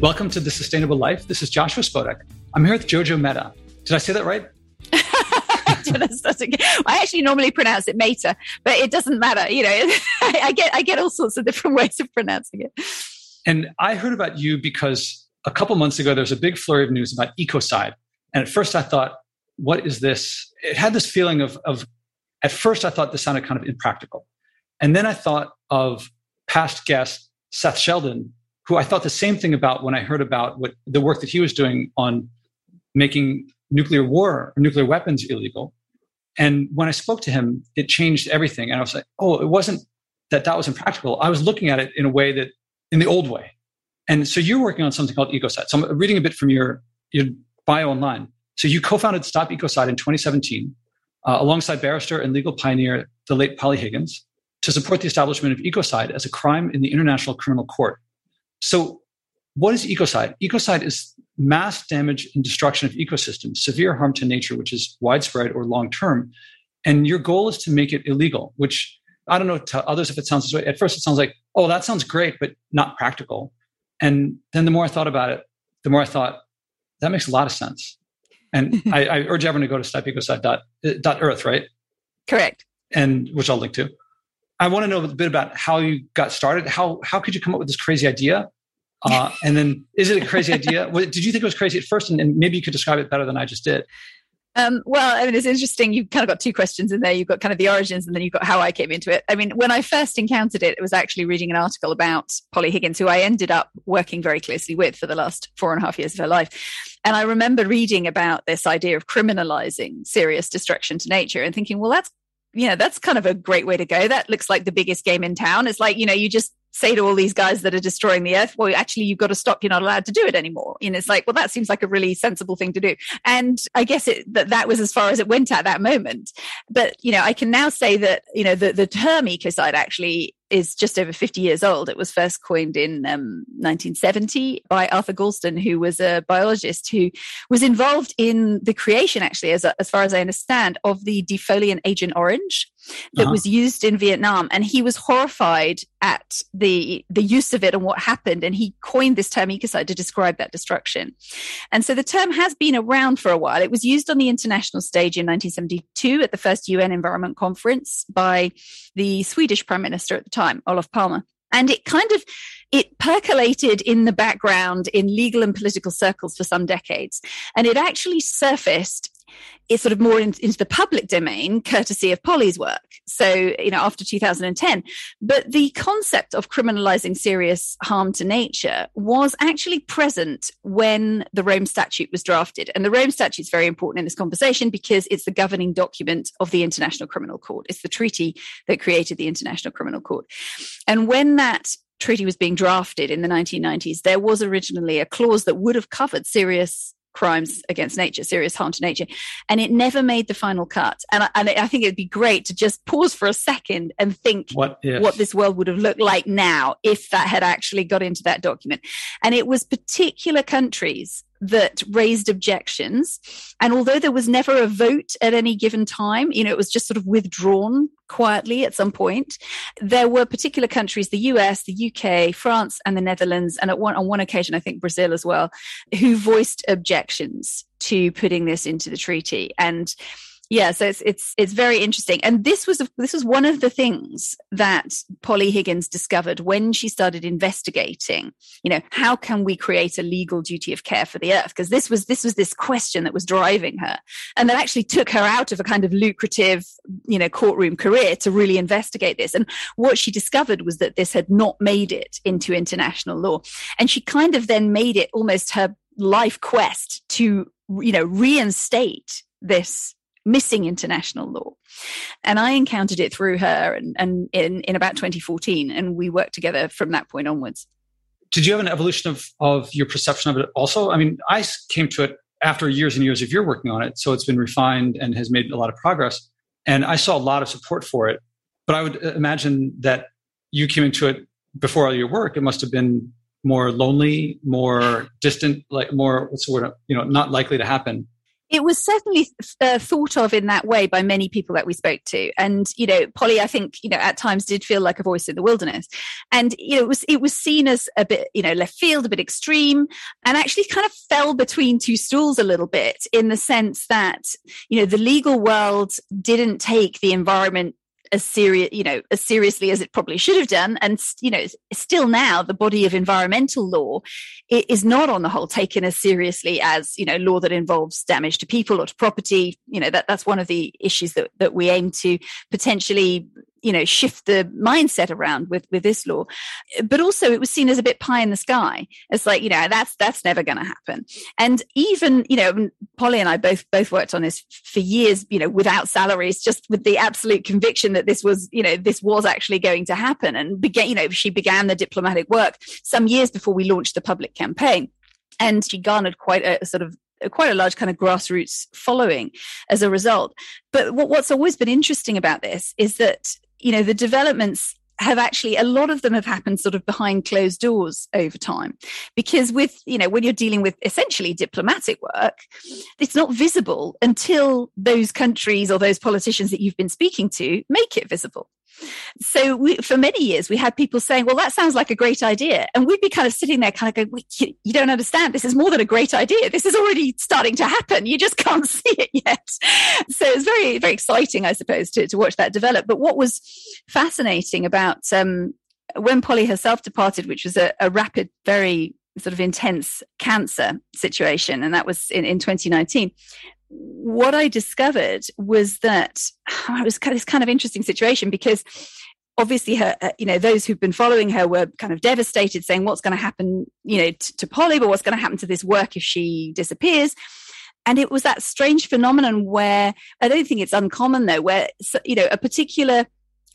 Welcome to The Sustainable Life. This is Joshua Spodek. I'm here with Jojo Mehta. Did I say that right? I actually normally pronounce it Mehta, but it doesn't matter. You know, I get I get all sorts of different ways of pronouncing it. And I heard about you because a couple months ago there was a big flurry of news about ecocide, and at first I thought, "What is this?" It had this feeling of of. At first, I thought this sounded kind of impractical, and then I thought of past guest Seth Shelden, who I thought the same thing about when I heard about what the work that he was doing on making nuclear war or nuclear weapons illegal. And when I spoke to him, it changed everything. And I was like, oh, it wasn't that that was impractical. I was looking at it in a way that, in the old way. And so you're working on something called Ecocide. So I'm reading a bit from your, your bio online. So you co-founded Stop Ecocide in 2017, uh, alongside barrister and legal pioneer, the late Polly Higgins, to support the establishment of ecocide as a crime in the International Criminal Court. So, what is ecocide? Ecocide is mass damage and destruction of ecosystems, severe harm to nature, which is widespread or long term. And your goal is to make it illegal, which I don't know to others if it sounds this way. At first, it sounds like, oh, that sounds great, but not practical. And then the more I thought about it, the more I thought that makes a lot of sense. And I, I, urge everyone to go to stopecocide.earth, right? Correct. And which I'll link to. I want to know a bit about how you got started. How how could you come up with this crazy idea? Uh, and then, is it a crazy idea? Did you think it was crazy at first? And, and maybe you could describe it better than I just did. Um, well, I mean, it's interesting. You've kind of got two questions in there. You've got kind of the origins, and then you've got how I came into it. I mean, when I first encountered it, it was actually reading an article about Polly Higgins, who I ended up working very closely with for the last four and a half years of her life. And I remember reading about this idea of criminalizing serious destruction to nature and thinking, well, that's you know, that's kind of a great way to go. That looks like the biggest game in town. It's like, you know, you just say to all these guys that are destroying the earth, well, actually, you've got to stop. You're not allowed to do it anymore. And it's like, well, that seems like a really sensible thing to do. And I guess it, that that was as far as it went at that moment. But, you know, I can now say that, you know, the, the term ecocide actually is just over 50 years old. It was first coined in um, 1970 by Arthur Galston, who was a biologist who was involved in the creation, actually, as, as far as I understand, of the defoliant Agent Orange that uh-huh. was used in Vietnam. And he was horrified at the, the use of it and what happened. And he coined this term ecocide to describe that destruction. And so the term has been around for a while. It was used on the international stage in 1972 at the first UN Environment Conference by the Swedish Prime Minister at the time, Olof Palme. And it kind of it percolated in the background in legal and political circles for some decades. And it actually surfaced it's sort of more in, into the public domain courtesy of Polly's work. So, you know, after 2010. But the concept of criminalizing serious harm to nature was actually present when the Rome Statute was drafted. And the Rome Statute is very important in this conversation because it's the governing document of the International Criminal Court. It's the treaty that created the International Criminal Court. And when that treaty was being drafted in the 1990s, there was originally a clause that would have covered serious crimes against nature, serious harm to nature. And it never made the final cut. And I, and I think it'd be great to just pause for a second and think what, what this world would have looked like now if that had actually got into that document. And it was particular countries that raised objections. And although there was never a vote at any given time, you know, it was just sort of withdrawn quietly at some point, there were particular countries, the US, the UK, France, and the Netherlands, and at one, on one occasion, I think Brazil as well, who voiced objections to putting this into the treaty. And yeah so it's it's it's very interesting. And this was this was one of the things that polly higgins discovered when she started investigating you know how can we create a legal duty of care for the earth? Because this was this was this question that was driving her. And that actually took her out of a kind of lucrative you know courtroom career to really investigate this. And what she discovered was that this had not made it into international law. And she kind of then made it almost her life quest to you know reinstate this missing international law. And I encountered it through her and, and in, in about 2014, and we worked together from that point onwards. Did you have an evolution of, of your perception of it also? I mean, I came to it after years and years of your working on it, so it's been refined and has made a lot of progress. And I saw a lot of support for it. But I would uh, imagine that you came into it before all your work. It must have been more lonely, more distant, like more what's the word? You know, not likely to happen It was certainly uh, thought of in that way by many people that we spoke to, and you know, Polly, I think you know at times did feel like a voice in the wilderness, and you know, it was it was seen as a bit you know left field, a bit extreme, and actually kind of fell between two stools a little bit in the sense that you know the legal world didn't take the environment as serious, you know, as seriously as it probably should have done. And, you know, still now the body of environmental law is not on the whole taken as seriously as, you know, law that involves damage to people or to property. You know, that, that's one of the issues that, that we aim to potentially you know shift the mindset around with with this law. But also it was seen as a bit pie in the sky. It's like you know that's that's never going to happen. And even you know polly and i both both worked on this for years you know without salaries just with the absolute conviction that this was you know this was actually going to happen. And began you know she began the diplomatic work some years before we launched the public campaign. And she garnered quite a sort of quite a large kind of grassroots following as a result. But what, what's always been interesting about this is that you know, the developments have actually a lot of them have happened sort of behind closed doors over time. Because with you know when you're dealing with essentially diplomatic work it's not visible until those countries or those politicians that you've been speaking to make it visible so we, for many years, we had people saying, well, that sounds like a great idea. And we'd be kind of sitting there kind of going, you, you don't understand. This is more than a great idea. This is already starting to happen. You just can't see it yet. So it's very, very exciting, I suppose, to, to watch that develop. But what was fascinating about um, when Polly herself departed, which was a, a rapid, very sort of intense cancer situation, and that was in, in 2019 what I discovered was that it was kind of this kind of interesting situation because obviously her uh, you know those who've been following her were kind of devastated saying what's going to happen you know to, to polly? But what's going to happen to this work if she disappears? And it was that strange phenomenon where i don't think it's uncommon though where you know a particular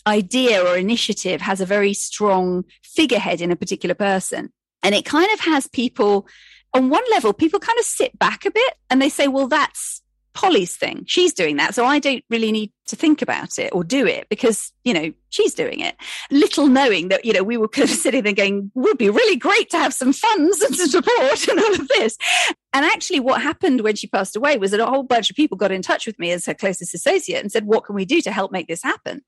idea or initiative has a very strong figurehead in a particular person. And it kind of has people on one level people kind of sit back a bit and they say well that's Polly's thing. She's doing that. So I don't really need to think about it or do it because, you know, she's doing it. Little knowing that, you know, we were kind of sitting there going, would be really great to have some funds and some support and all of this. And actually, what happened when she passed away was that a whole bunch of people got in touch with me as her closest associate and said, what can we do to help make this happen?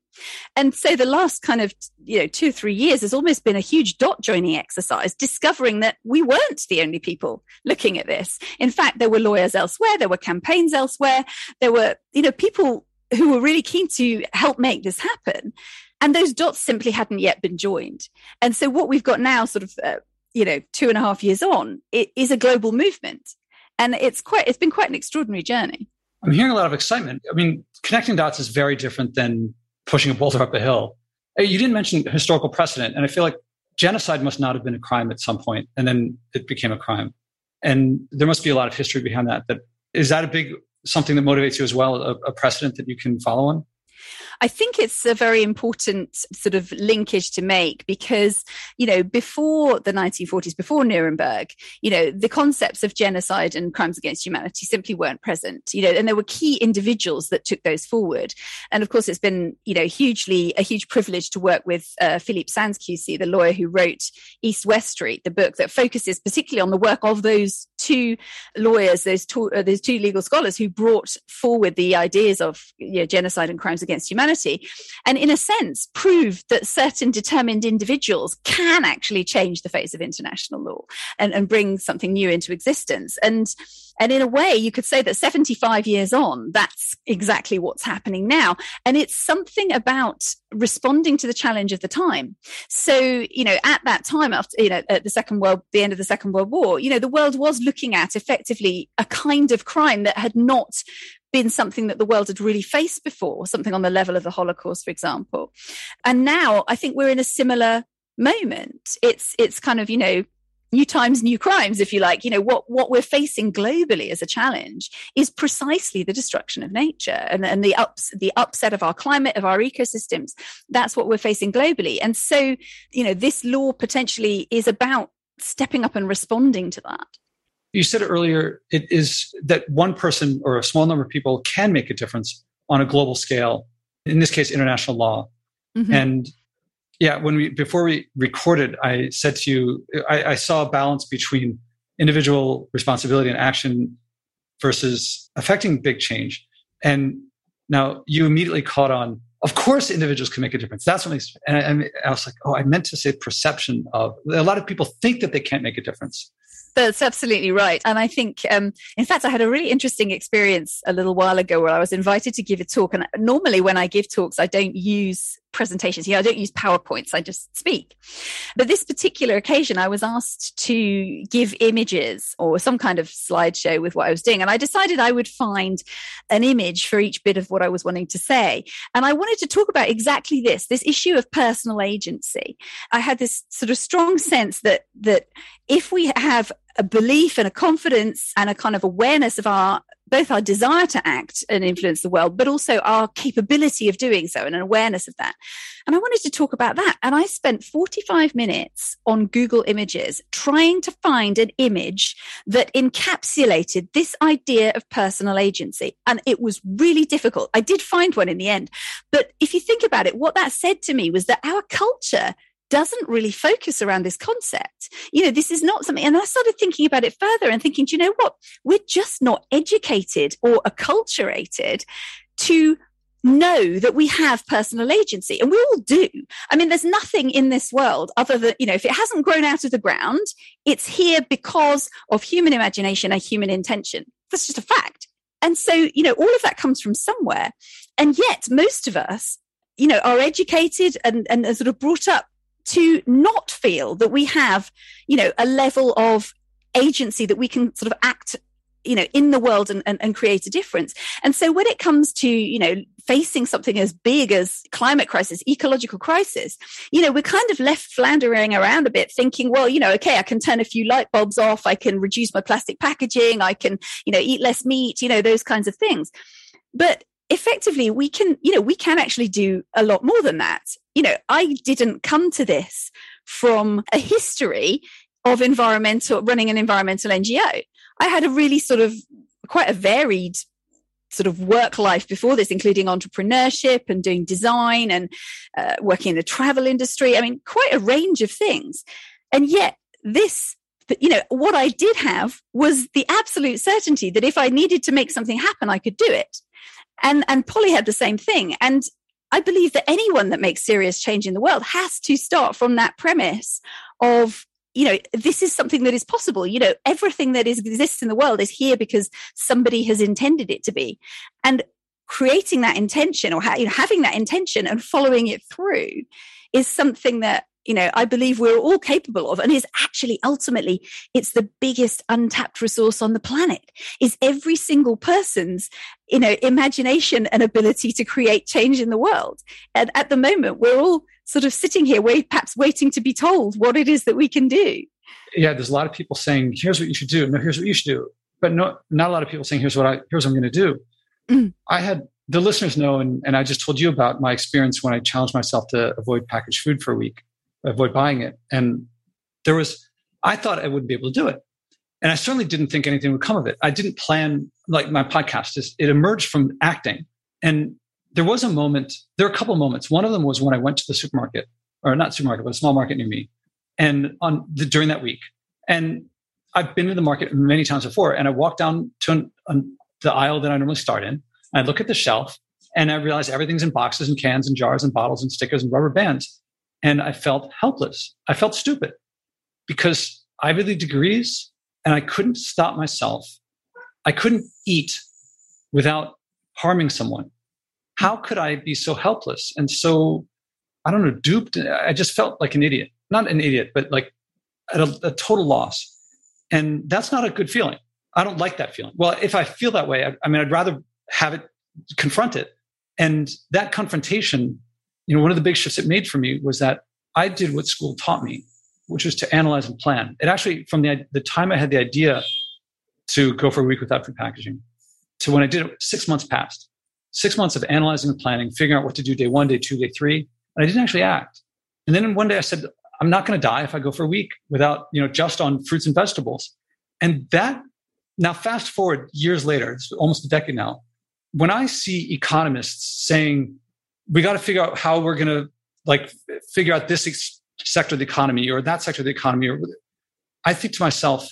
And so the last kind of, you know, two three years has almost been a huge dot joining exercise, discovering that we weren't the only people looking at this. In fact, there were lawyers elsewhere, there were campaigns elsewhere, there were, you know, people who were really keen to help make this happen. And those dots simply hadn't yet been joined. And so what we've got now, sort of, uh, you know, two and a half years on, it is a global movement. And it's quite, it's been quite an extraordinary journey. I'm hearing a lot of excitement. I mean, connecting dots is very different than pushing a boulder up a hill. You didn't mention historical precedent, and I feel like genocide must not have been a crime at some point, and then it became a crime. And there must be a lot of history behind that. That is that a big something that motivates you as well, a, a precedent that you can follow on? I think it's a very important sort of linkage to make because, you know, before the 1940s, before Nuremberg, you know, the concepts of genocide and crimes against humanity simply weren't present, you know, and there were key individuals that took those forward. And of course, it's been, you know, hugely, a huge privilege to work with uh, Philippe Sands QC, the lawyer who wrote East West Street, the book that focuses particularly on the work of those two lawyers, those two, uh, those two legal scholars who brought forward the ideas of you know, genocide and crimes against humanity humanity. And in a sense, proved that certain determined individuals can actually change the face of international law and, and bring something new into existence. And and in a way, you could say that 75 years on, that's exactly what's happening now. And it's something about responding to the challenge of the time. So, you know, at that time, after, you know, at the Second World, the end of the Second World War, you know, the world was looking at effectively a kind of crime that had not been something that the world had really faced before, something on the level of the Holocaust, for example. And now I think we're in a similar moment. It's it's kind of, you know, new times new crimes if you like you know what what we're facing globally as a challenge is precisely the destruction of nature and, and the ups the upset of our climate of our ecosystems that's what we're facing globally and so you know this law potentially is about stepping up and responding to that you said earlier it is that one person or a small number of people can make a difference on a global scale in this case international law mm-hmm. and yeah when we before we recorded i said to you I, I, saw a balance between individual responsibility and action versus affecting big change. And now you immediately caught on, of course, individuals can make a difference. That's what makes, and I, I was like, oh, I meant to say perception of, a lot of people think that they can't make a difference. That's absolutely right. And I think, um, in fact, I had a really interesting experience a little while ago where I was invited to give a talk. And normally, when I give talks, I don't use presentations. Yeah, I don't use PowerPoints, I just speak. But this particular occasion, I was asked to give images or some kind of slideshow with what I was doing. And I decided I would find an image for each bit of what I was wanting to say. And I wanted to talk about exactly this this issue of personal agency. I had this sort of strong sense that, that if we have a belief and a confidence and a kind of awareness of our both our desire to act and influence the world, but also our capability of doing so and an awareness of that. And I wanted to talk about that. And I spent 45 minutes on Google Images trying to find an image that encapsulated this idea of personal agency. And it was really difficult. I did find one in the end. But if you think about it, what that said to me was that our culture doesn't really focus around this concept. You know, this is not something, and I started thinking about it further and thinking, do you know what? We're just not educated or acculturated to know that we have personal agency and we all do. I mean, there's nothing in this world other than, you know, if it hasn't grown out of the ground, it's here because of human imagination and human intention. That's just a fact. And so, you know, all of that comes from somewhere. And yet most of us, you know, are educated and, and sort of brought up to not feel that we have, you know, a level of agency that we can sort of act you know in the world and, and, and, create a difference. And so when it comes to you know facing something as big as climate crisis ecological crisis you know we're kind of left floundering around a bit thinking well you know okay i can turn a few light bulbs off i can reduce my plastic packaging i can you know eat less meat you know those kinds of things. But effectively we can you know we can actually do a lot more than that. You know i didn't come to this from a history of environmental running an environmental ngo i had a really sort of quite a varied sort of work life before this including entrepreneurship and doing design and uh, working in the travel industry. I mean quite a range of things. And yet this you know what i did have was the absolute certainty that if i needed to make something happen i could do it and, and Polly had the same thing. And I believe that anyone that makes serious change in the world has to start from that premise of, you know, this is something that is possible. You know, everything that is, exists in the world is here because somebody has intended it to be. And creating that intention or ha- you know, having that intention and following it through is something that you know i believe we're all capable of and is actually ultimately it's the biggest untapped resource on the planet is every single person's you know imagination and ability to create change in the world. And at the moment we're all sort of sitting here wait, perhaps waiting to be told what it is that we can do. Yeah there's a lot of people saying here's what you should do no here's what you should do. But no not a lot of people saying here's what i here's what i'm going to do. Mm. i had the listeners know and, and i just told you about my experience when i challenged myself to avoid packaged food for a week avoid buying it. And there was, I thought I wouldn't be able to do it. And I certainly didn't think anything would come of it. I didn't plan like my podcast is it emerged from acting. And there was a moment, there were a couple moments. One of them was when I went to the supermarket, or not supermarket, but a small market near me. And on the, during that week. And I've been to the market many times before, and I walked down to an, an, the aisle that I normally start in. I look at the shelf, and I realize everything's in boxes and cans and jars and bottles and stickers and rubber bands. And I felt helpless. I felt stupid because Ivy League degrees and I couldn't stop myself. I couldn't eat without harming someone. How could I be so helpless and so, I don't know, duped? I just felt like an idiot. Not an idiot, but like at a, a total loss. And that's not a good feeling. I don't like that feeling. Well, if I feel that way, I, I mean, I'd rather have it confront it. And that confrontation you know, one of the big shifts it made for me was that I did what school taught me, which was to analyze and plan. It actually, from the, the time I had the idea to go for a week without food packaging to when I did it, six months passed. Six months of analyzing and planning, figuring out what to do day one, day two, day three. And I didn't actually act. And then one day I said, I'm not going to die if I go for a week without, you know, just on fruits and vegetables. And that now fast forward years later, it's almost a decade now. When I see economists saying we got to figure out how we're going to like figure out this ex- sector of the economy or that sector of the economy. Or I think to myself,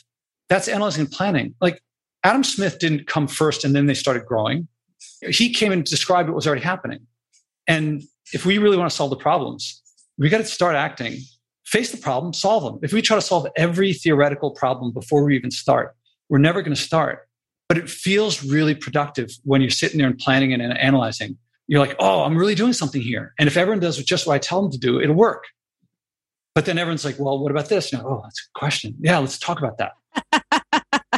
that's analyzing and planning. Like Adam Smith didn't come first and then they started growing. He came and described what was already happening. And if we really want to solve the problems, we got to start acting, face the problem, solve them. If we try to solve every theoretical problem before we even start, we're never going to start. But it feels really productive when you're sitting there and planning and analyzing. You're like, oh, I'm really doing something here. And if everyone does just what I tell them to do, it'll work. But then everyone's like, well, what about this? Oh, that's a question. Yeah, let's talk about that.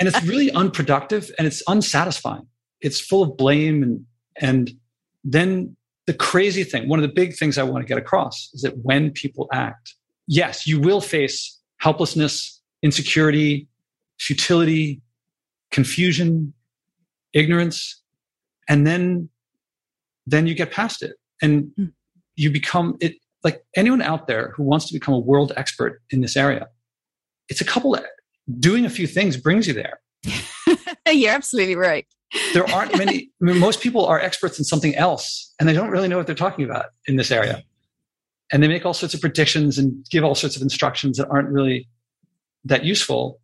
and it's really unproductive and it's unsatisfying. It's full of blame and and then the crazy thing, one of the big things I want to get across is that when people act, yes, you will face helplessness, insecurity, futility, confusion, ignorance, and then then you get past it. And hmm. you become it like anyone out there who wants to become a world expert in this area it's a couple of, doing a few things brings you there. You're absolutely right. There aren't many I mean, most people are experts in something else and they don't really know what they're talking about in this area. And they make all sorts of predictions and give all sorts of instructions that aren't really that useful.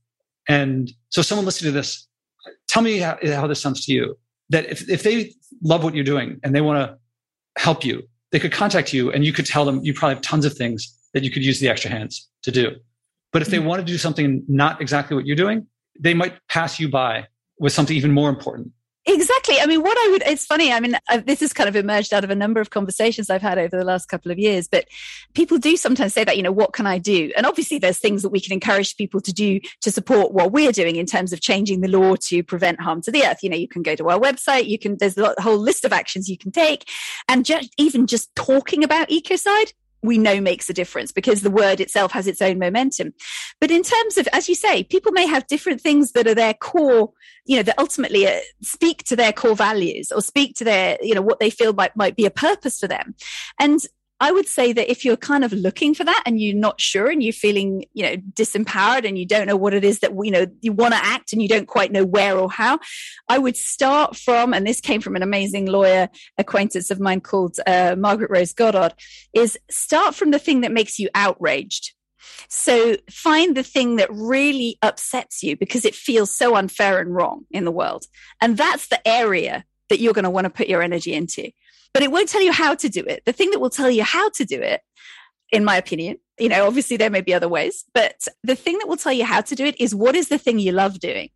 And so someone listening to this tell me how, how this sounds to you that if, if they love what you're doing and they want to help you they could contact you and you could tell them you probably have tons of things that you could use the extra hands to do but if they mm-hmm. want to do something not exactly what you're doing they might pass you by with something even more important. Exactly. I mean, what I would, it's funny. I mean, uh, this has kind of emerged out of a number of conversations I've had over the last couple of years, but people do sometimes say that, you know, what can I do? And obviously there's things that we can encourage people to do to support what we're doing in terms of changing the law to prevent harm to the earth. You know, you can go to our website, you can, there's a whole list of actions you can take. And just, even just talking about ecocide we know makes a difference because the word itself has its own momentum. But in terms of, as you say, people may have different things that are their core, you know, that ultimately uh, speak to their core values or speak to their, you know, what they feel might, might be a purpose for them. And I would say that if you're kind of looking for that and you're not sure and you're feeling, you know, disempowered and you don't know what it is that, you know, you want to act and you don't quite know where or how, I would start from, and this came from an amazing lawyer acquaintance of mine called uh, Margaret Rose Goddard, is start from the thing that makes you outraged. So find the thing that really upsets you because it feels so unfair and wrong in the world. And that's the area that you're going to want to put your energy into but it won't tell you how to do it. The thing that will tell you how to do it, in my opinion, you know, obviously there may be other ways, but the thing that will tell you how to do it is what is the thing you love doing?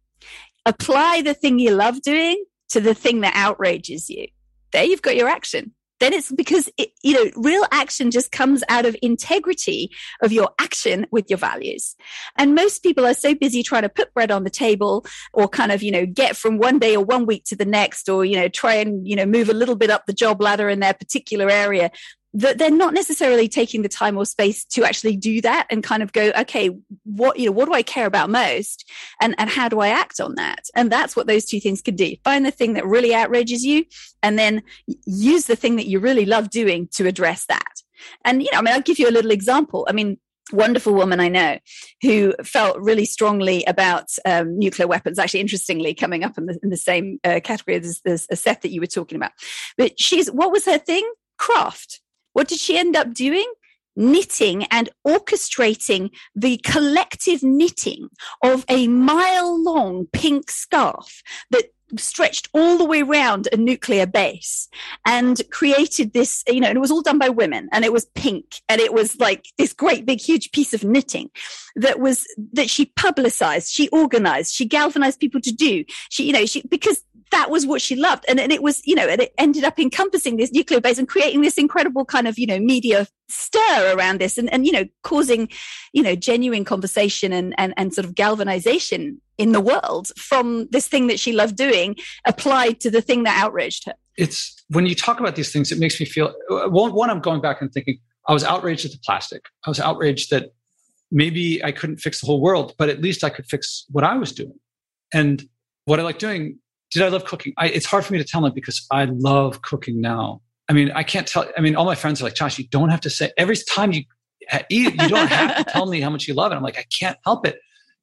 Apply the thing you love doing to the thing that outrages you. There you've got your action then it's because it, you know real action just comes out of integrity of your action with your values. And most people are so busy trying to put bread on the table or kind of you know get from one day or one week to the next or you know try and you know move a little bit up the job ladder in their particular area that they're not necessarily taking the time or space to actually do that and kind of go okay what you know what do i care about most and and how do i act on that and that's what those two things can do find the thing that really outrages you and then use the thing that you really love doing to address that and you know i mean i'll give you a little example i mean wonderful woman I know who felt really strongly about um, nuclear weapons. Actually, interestingly, coming up in the, in the same uh, category as, as Seth that you were talking about. But she's what was her thing? Craft. What did she end up doing? knitting and orchestrating the collective knitting of a mile long pink scarf that stretched all the way around a nuclear base and created this, you know, and it was all done by women and it was pink and it was like this great big huge piece of knitting that was that she publicized, she organized, she galvanized people to do. She, you know, she because that was what she loved. And, and it was, you know, and it ended up encompassing this nuclear base and creating this incredible kind of, you know, media stir around this and, and you know, causing, you know, genuine conversation and, and, and sort of galvanization in the world from this thing that she loved doing applied to the thing that outraged her. It's when you talk about these things, it makes me feel one, one I'm going back and thinking, I was outraged at the plastic. I was outraged that maybe I couldn't fix the whole world, but at least I could fix what I was doing. And what I like doing did I love cooking? I, it's hard for me to tell them because I love cooking now. I mean, I can't tell. I mean, all my friends are like, Josh, you don't have to say every time you eat, you don't have to tell me how much you love it. I'm like, I can't help it.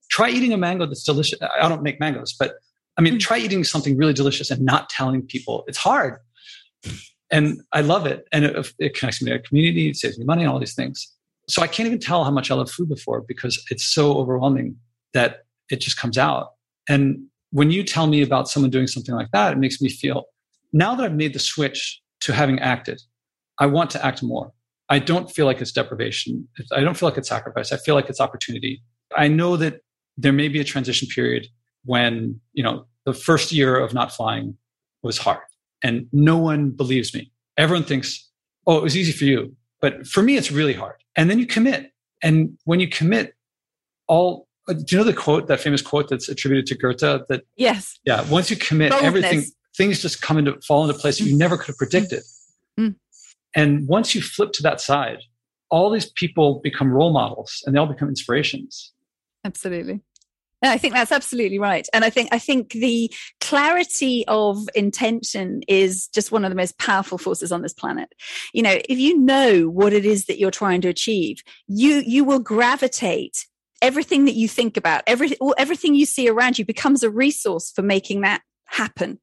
Try eating a mango that's delicious. I don't make mangoes, but I mean, hmm. try eating something really delicious and not telling people. It's hard. And I love it. And it, it connects me to a community, it saves me money, and all these things. So I can't even tell how much I love food before because it's so overwhelming that it just comes out. And when you tell me about someone doing something like that, it makes me feel now that I've made the switch to having acted, I want to act more. I don't feel like it's deprivation. I don't feel like it's sacrifice. I feel like it's opportunity. I know that there may be a transition period when, you know, the first year of not flying was hard and no one believes me. Everyone thinks, oh, it was easy for you. But for me, it's really hard. And then you commit. And when you commit, all do you know the quote, that famous quote that's attributed to Goethe? That yes, yeah. Once you commit, Boldness. everything things just come into fall into place you never could have predicted. Mm. And once you flip to that side, all these people become role models and they all become inspirations. Absolutely. I think that's absolutely right. And I think I think the clarity of intention is just one of the most powerful forces on this planet. You know, if you know what it is that you're trying to achieve, you you will gravitate everything that you think about, every, everything you see around you becomes a resource for making that happen.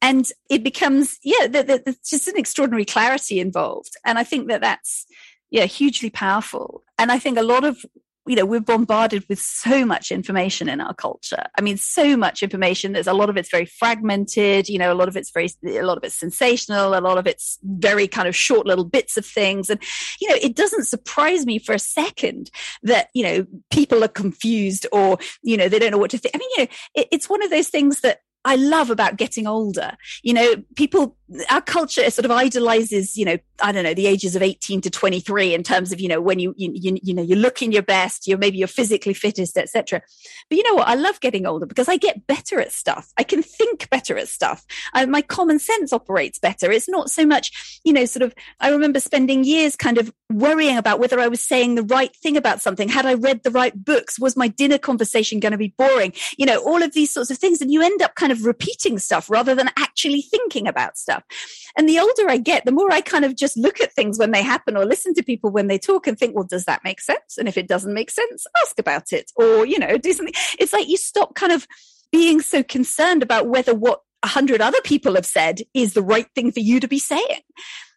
And it becomes, yeah, there's just an extraordinary clarity involved. And I think that that's, yeah, hugely powerful. And I think a lot of you know we're bombarded with so much information in our culture i mean so much information there's a lot of it's very fragmented you know a lot of it's very a lot of it's sensational a lot of it's very kind of short little bits of things and you know it doesn't surprise me for a second that you know people are confused or you know they don't know what to think i mean you know it, it's one of those things that I love about getting older. You know, people, our culture sort of idolizes, you know, I don't know, the ages of 18 to 23 in terms of, you know, when you, you, you, you know, you're looking your best, you're maybe you're physically fittest, etc. But you know what? I love getting older because I get better at stuff. I can think better at stuff. I, my common sense operates better. It's not so much, you know, sort of, I remember spending years kind of worrying about whether I was saying the right thing about something. Had I read the right books? Was my dinner conversation going to be boring? You know, all of these sorts of things. And you end up kind of repeating stuff rather than actually thinking about stuff. And the older I get, the more I kind of just look at things when they happen or listen to people when they talk and think, well, does that make sense? And if it doesn't make sense, ask about it or, you know, do something. It's like you stop kind of being so concerned about whether what a hundred other people have said is the right thing for you to be saying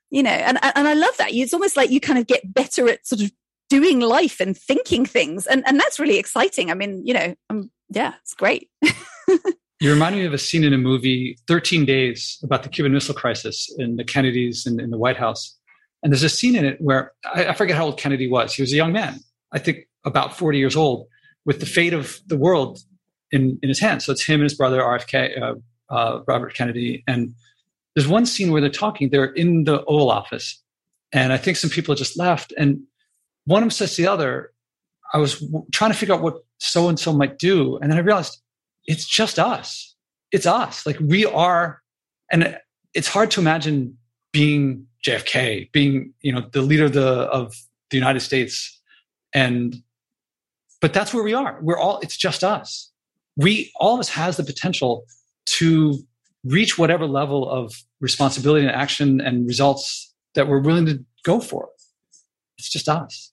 you know and and i love that it's almost like you kind of get better at sort of doing life and thinking things and and that's really exciting i mean you know um, yeah it's great you remind me of a scene in a movie 13 days about the cuban missile crisis in the kennedys and in the white house and there's a scene in it where I, I forget how old kennedy was he was a young man i think about 40 years old with the fate of the world in, in his hands so it's him and his brother rfk uh, uh, robert kennedy and there's one scene where they're talking, they're in the Oval Office, and I think some people just left. And one of them says to the other, I was w- trying to figure out what so and so might do. And then I realized it's just us. It's us. Like we are, and it's hard to imagine being JFK, being, you know, the leader of the, of the United States. And, but that's where we are. We're all, it's just us. We, all of us has the potential to reach whatever level of responsibility and action and results that we're willing to go for. It's just us.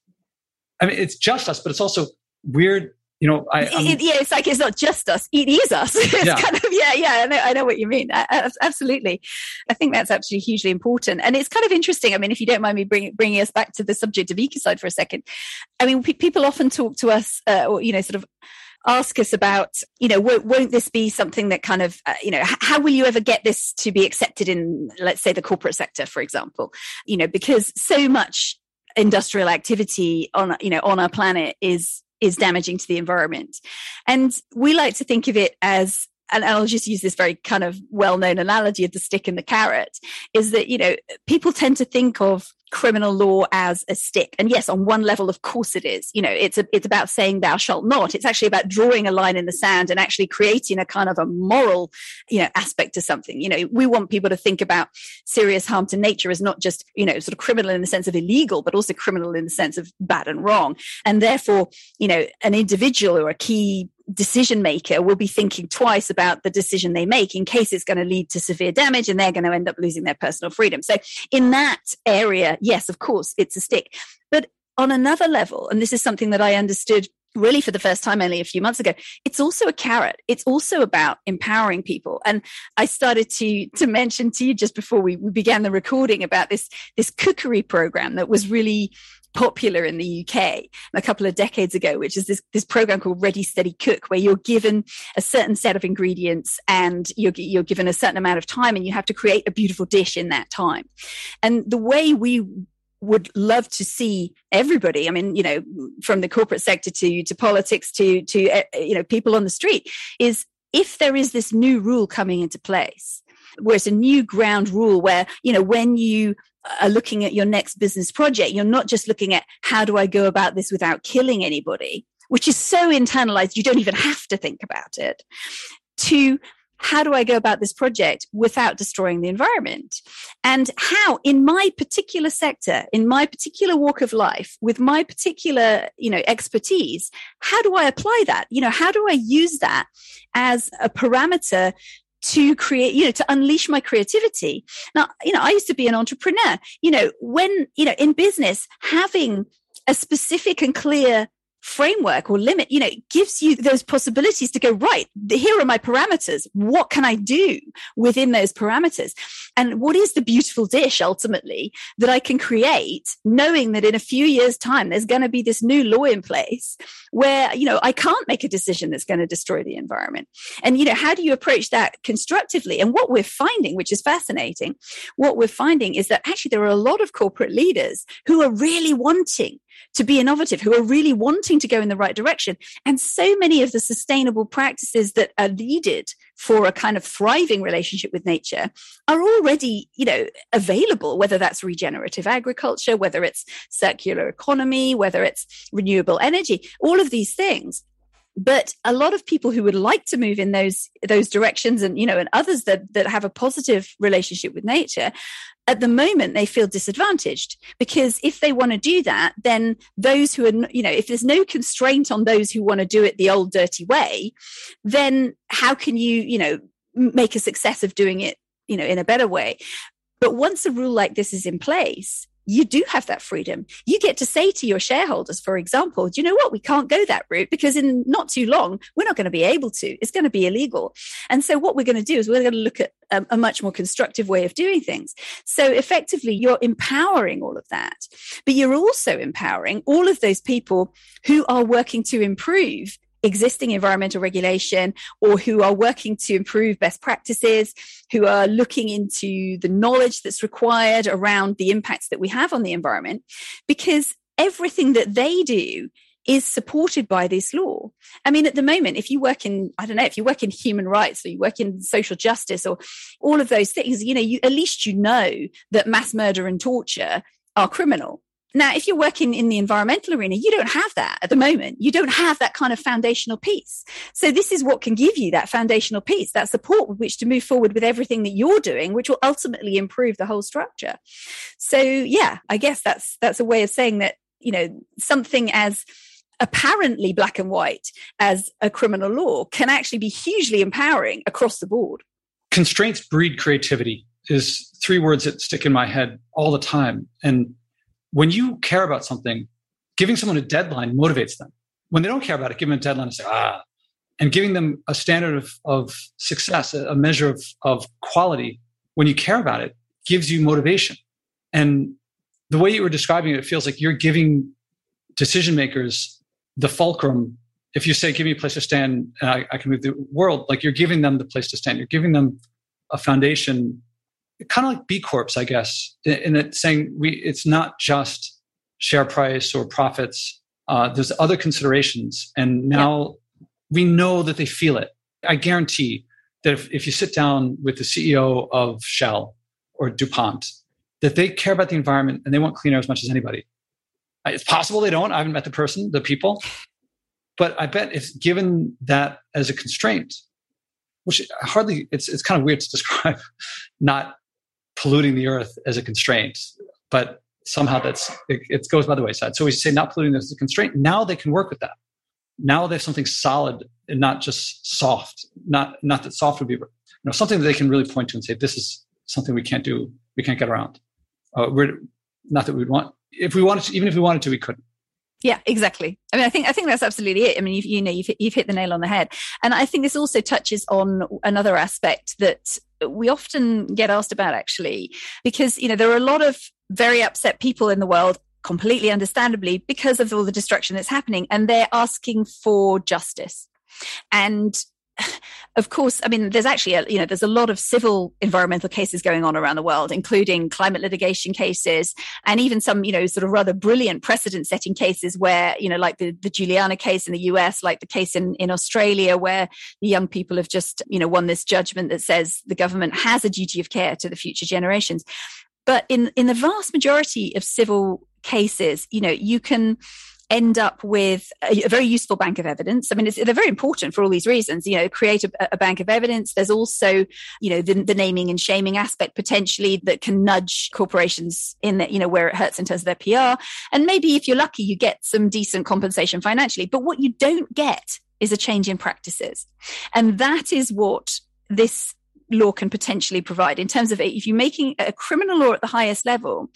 I mean, it's just us, but it's also weird. You know, I, it, yeah, it's like it's not just us; it is us. it's yeah. kind of yeah, yeah. I know, I know what you mean. I, absolutely, I think that's actually hugely important, and it's kind of interesting. I mean, if you don't mind me bring, bringing us back to the subject of ecocide for a second, I mean, pe- people often talk to us, uh, or you know, sort of ask us about, you know, won't, won't this be something that kind of, uh, you know, how will you ever get this to be accepted in, let's say, the corporate sector, for example? You know, because so much industrial activity on, you know, on our planet is is damaging to the environment. And we like to think of it as and I'll just use this very kind of well-known analogy of the stick and the carrot, is that, you know, people tend to think of criminal law as a stick. And yes, on one level, of course it is. You know, it's a, it's about saying thou shalt not. It's actually about drawing a line in the sand and actually creating a kind of a moral, you know, aspect to something. You know, we want people to think about serious harm to nature as not just, you know, sort of criminal in the sense of illegal, but also criminal in the sense of bad and wrong. And therefore, you know, an individual or a key decision maker will be thinking twice about the decision they make in case it's going to lead to severe damage and they're going to end up losing their personal freedom. So, in that area, yes, of course, it's a stick. But on another level, and this is something that I understood really for the first time only a few months ago it's also a carrot it's also about empowering people and i started to to mention to you just before we, we began the recording about this this cookery program that was really popular in the UK a couple of decades ago, which is this, this program called Ready Steady Cook, where you're given a certain set of ingredients and you're, you're given a certain amount of time and you have to create a beautiful dish in that time. And the way we would love to see everybody i mean you know from the corporate sector to to politics to to eh, you know people on the street is if there is this new rule coming into place where it's a new ground rule where you know when you are looking at your next business project you're not just looking at how do i go about this without killing anybody which is so internalized you don't even have to think about it to how do I go about this project without destroying the environment? And how, in my particular sector, in my particular walk of life, with my particular, you know, expertise, how do I apply that? You know, how do I use that as a parameter to create, you know, to unleash my creativity. Now, you know, I used to be an entrepreneur. You know, when, you know, in business, having a specific and clear framework or limit, you know, gives you those possibilities to go, right, here are my parameters. What can I do within those parameters? And what is the beautiful dish ultimately that I can create, knowing that in a few years' time, there's going to be this new law in place where, you know, I can't make a decision that's going to destroy the environment. And, you know, how do you approach that constructively? And what we're finding, which is fascinating, what we're finding is that actually there are a lot of corporate leaders who are really wanting to be innovative, who are really wanting to go in the right direction. And so many of the sustainable practices that are needed for a kind of thriving relationship with nature are already, you know, available, whether that's regenerative agriculture, whether it's circular economy, whether it's renewable energy, all of these things but a lot of people who would like to move in those those directions and you know and others that that have a positive relationship with nature at the moment they feel disadvantaged because if they want to do that then those who are you know if there's no constraint on those who want to do it the old dirty way then how can you you know make a success of doing it you know in a better way? But once a rule like this is in place you do have that freedom. You get to say to your shareholders, for example, do you know what? We can't go that route because in not too long, we're not going to be able to. It's going to be illegal. And so what we're going to do is we're going to look at a, a much more constructive way of doing things. So effectively, you're empowering all of that, but you're also empowering all of those people who are working to improve existing environmental regulation or who are working to improve best practices, who are looking into the knowledge that's required around the impacts that we have on the environment, because everything that they do is supported by this law. I mean, at the moment, if you work in, I don't know, if you work in human rights or you work in social justice or all of those things, you know, you, at least you know that mass murder and torture are criminal. Now, if you're working in the environmental arena, you don't have that at the moment. You don't have that kind of foundational piece. So this is what can give you that foundational piece, that support with which to move forward with everything that you're doing, which will ultimately improve the whole structure. So yeah, I guess that's, that's a way of saying that, you know, something as apparently black and white as a criminal law can actually be hugely empowering across the board. Constraints breed creativity is three words that stick in my head all the time. And when you care about something, giving someone a deadline motivates them. When they don't care about it, give them a deadline and say, ah, and giving them a standard of, of success, a measure of, of quality when you care about it gives you motivation. And the way you were describing it, it feels like you're giving decision makers the fulcrum. If you say, give me a place to stand and I, I can move the world, like you're giving them the place to stand. You're giving them a foundation kind of like B Corps, I guess, in it saying we it's not just share price or profits. Uh, there's other considerations, and now yeah. we know that they feel it. I guarantee that if, if you sit down with the CEO of Shell or DuPont, that they care about the environment and they want clean air as much as anybody. It's possible they don't. I haven't met the person, the people, but I bet if given that as a constraint, which hardly it's it's kind of weird to describe not polluting the earth as a constraint, but somehow that's it, it goes by the wayside. So we say not polluting as a constraint. Now they can work with that. Now they have something solid and not just soft. Not not that soft would be, you know, something that they can really point to and say, this is something we can't do. We can't get around. Uh, we're not that we'd want. If we wanted to, even if we wanted to, we couldn't. Yeah, exactly. I mean, I think I think that's absolutely it. I mean, you've, you know, you've you've hit the nail on the head, and I think this also touches on another aspect that we often get asked about, actually, because you know there are a lot of very upset people in the world completely understandably because of all the destruction that's happening and they're asking for justice. And of course, I mean, there's actually, a, you know, there's a lot of civil environmental cases going on around the world, including climate litigation cases and even some, you know, sort of rather brilliant precedent setting cases where, you know, like the, the Juliana case in the US, like the case in, in Australia, where the young people have just, you know, won this judgment that says the government has a duty of care to the future generations. But in, in the vast majority of civil cases, you know, you can, end up with a, a, very useful bank of evidence. I mean, they're very important for all these reasons. You know, create a, a bank of evidence. There's also, you know, the, the, naming and shaming aspect potentially that can nudge corporations in that, you know, where it hurts in terms of their PR. And maybe if you're lucky, you get some decent compensation financially. But what you don't get is a change in practices. And that is what this law can potentially provide in terms of if you're making a criminal law at the highest level,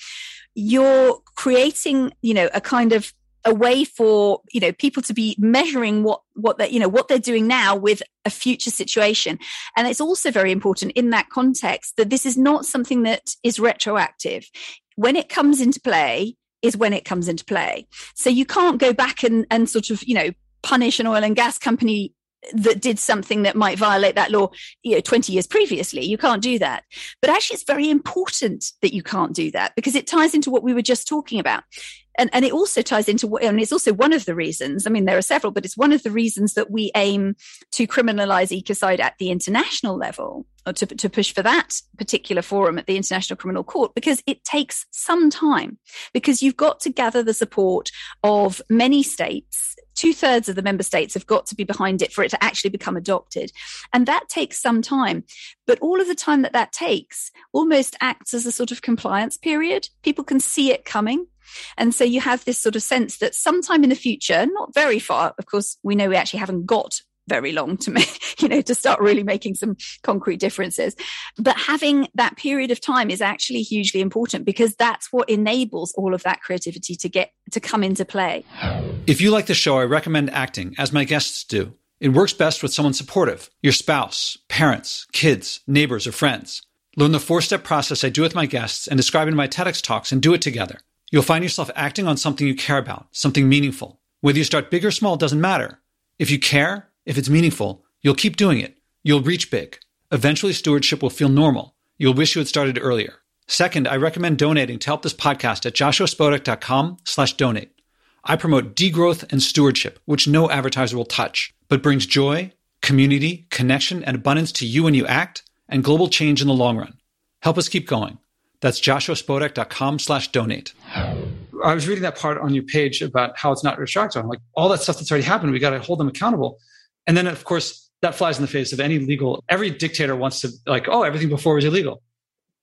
you're creating, you know, a kind of a way for you know people to be measuring what what they you know what they're doing now with a future situation. And it's also very important in that context that this is not something that is retroactive. When it comes into play is when it comes into play. So you can't go back and and sort of you know punish an oil and gas company that did something that might violate that law you know 20 years previously. You can't do that. But actually it's very important that you can't do that because it ties into what we were just talking about and, and it also ties into and it's also one of the reasons, I mean, there are several, but it's one of the reasons that we aim to criminalize ecocide at the international level or to, to push for that particular forum at the International Criminal Court because it takes some time because you've got to gather the support of many states two thirds of the member states have got to be behind it for it to actually become adopted. And that takes some time. But all of the time that that takes almost acts as a sort of compliance period. People can see it coming. And so you have this sort of sense that sometime in the future, not very far, of course, we know we actually haven't got very long to make, you know, to start really making some concrete differences. But having that period of time is actually hugely important because that's what enables all of that creativity to get to come into play. If you like the show, I recommend acting, as my guests do. It works best with someone supportive, your spouse, parents, kids, neighbors, or friends. Learn the four step process I do with my guests and describe in my TEDx talks and do it together. You'll find yourself acting on something you care about, something meaningful. Whether you start big or small doesn't matter. If you care, if it's meaningful, you'll keep doing it. You'll reach big. Eventually, stewardship will feel normal. You'll wish you had started earlier. Second, I recommend donating to help this podcast at joshuaspodek.com slash donate. I promote degrowth and stewardship, which no advertiser will touch, but brings joy, community, connection, and abundance to you when you act, and global change in the long run. Help us keep going. That's joshuaspodek.com slash donate. I was reading that part on your page about how it's not retroactive. I'm like, all that stuff that's already happened, we got to hold them accountable. And then, of course, that flies in the face of any legal. Every dictator wants to, like, oh, everything before was illegal.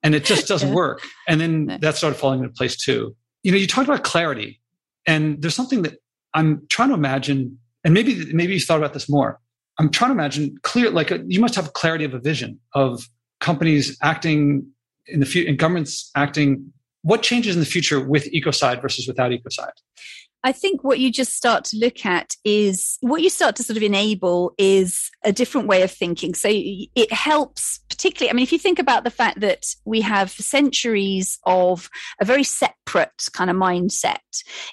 And it just doesn't yeah. work. And then that started falling into place too. You know, you talked about clarity, and there's something that I'm trying to imagine, and maybe maybe you thought about this more. I'm trying to imagine clear, like a, you must have clarity of a vision of companies acting in the future, and governments acting. What changes in the future with ecocide versus without ecocide? I think what you just start to look at is what you start to sort of enable is a different way of thinking. So it helps, particularly, I mean, if you think about the fact that we have centuries of a very separate kind of mindset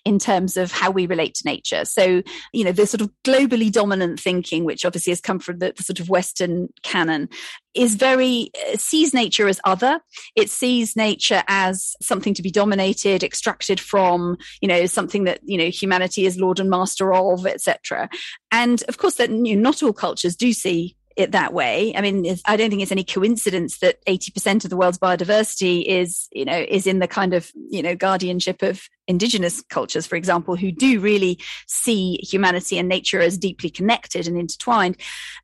in terms of how we relate to nature. So, you know, the sort of globally dominant thinking, which obviously has come from the, the sort of Western canon, is very uh, sees nature as other it sees nature as something to be dominated extracted from you know something that you know humanity is lord and master of etc and of course that you know, not all cultures do see it that way. I mean, I don't think it's any coincidence that 80% of the world's biodiversity is, you know, is in the kind of, you know, guardianship of indigenous cultures, for example, who do really see humanity and nature as deeply connected and intertwined.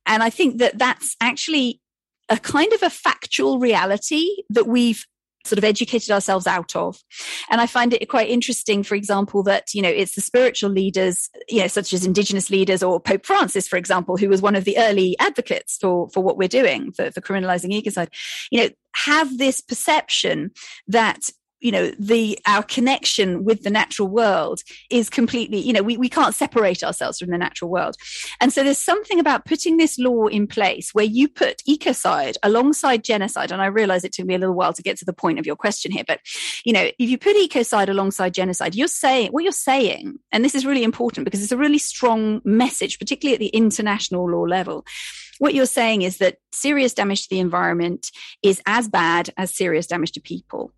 And I think that that's actually a kind of a factual reality that we've sort of educated ourselves out of. And I find it quite interesting, for example, that, you know, it's the spiritual leaders, you know, such as indigenous leaders or Pope Francis, for example, who was one of the early advocates for, for what we're doing for, for criminalizing ecocide, you know, have this perception that you know the our connection with the natural world is completely you know we, we can't separate ourselves from the natural world. And so there's something about putting this law in place where you put ecocide alongside genocide and i realize it took me a little while to get to the point of your question here but you know if you put ecocide alongside genocide you're saying what you're saying and this is really important because it's a really strong message particularly at the international law level what you're saying is that serious damage to the environment is as bad as serious damage to people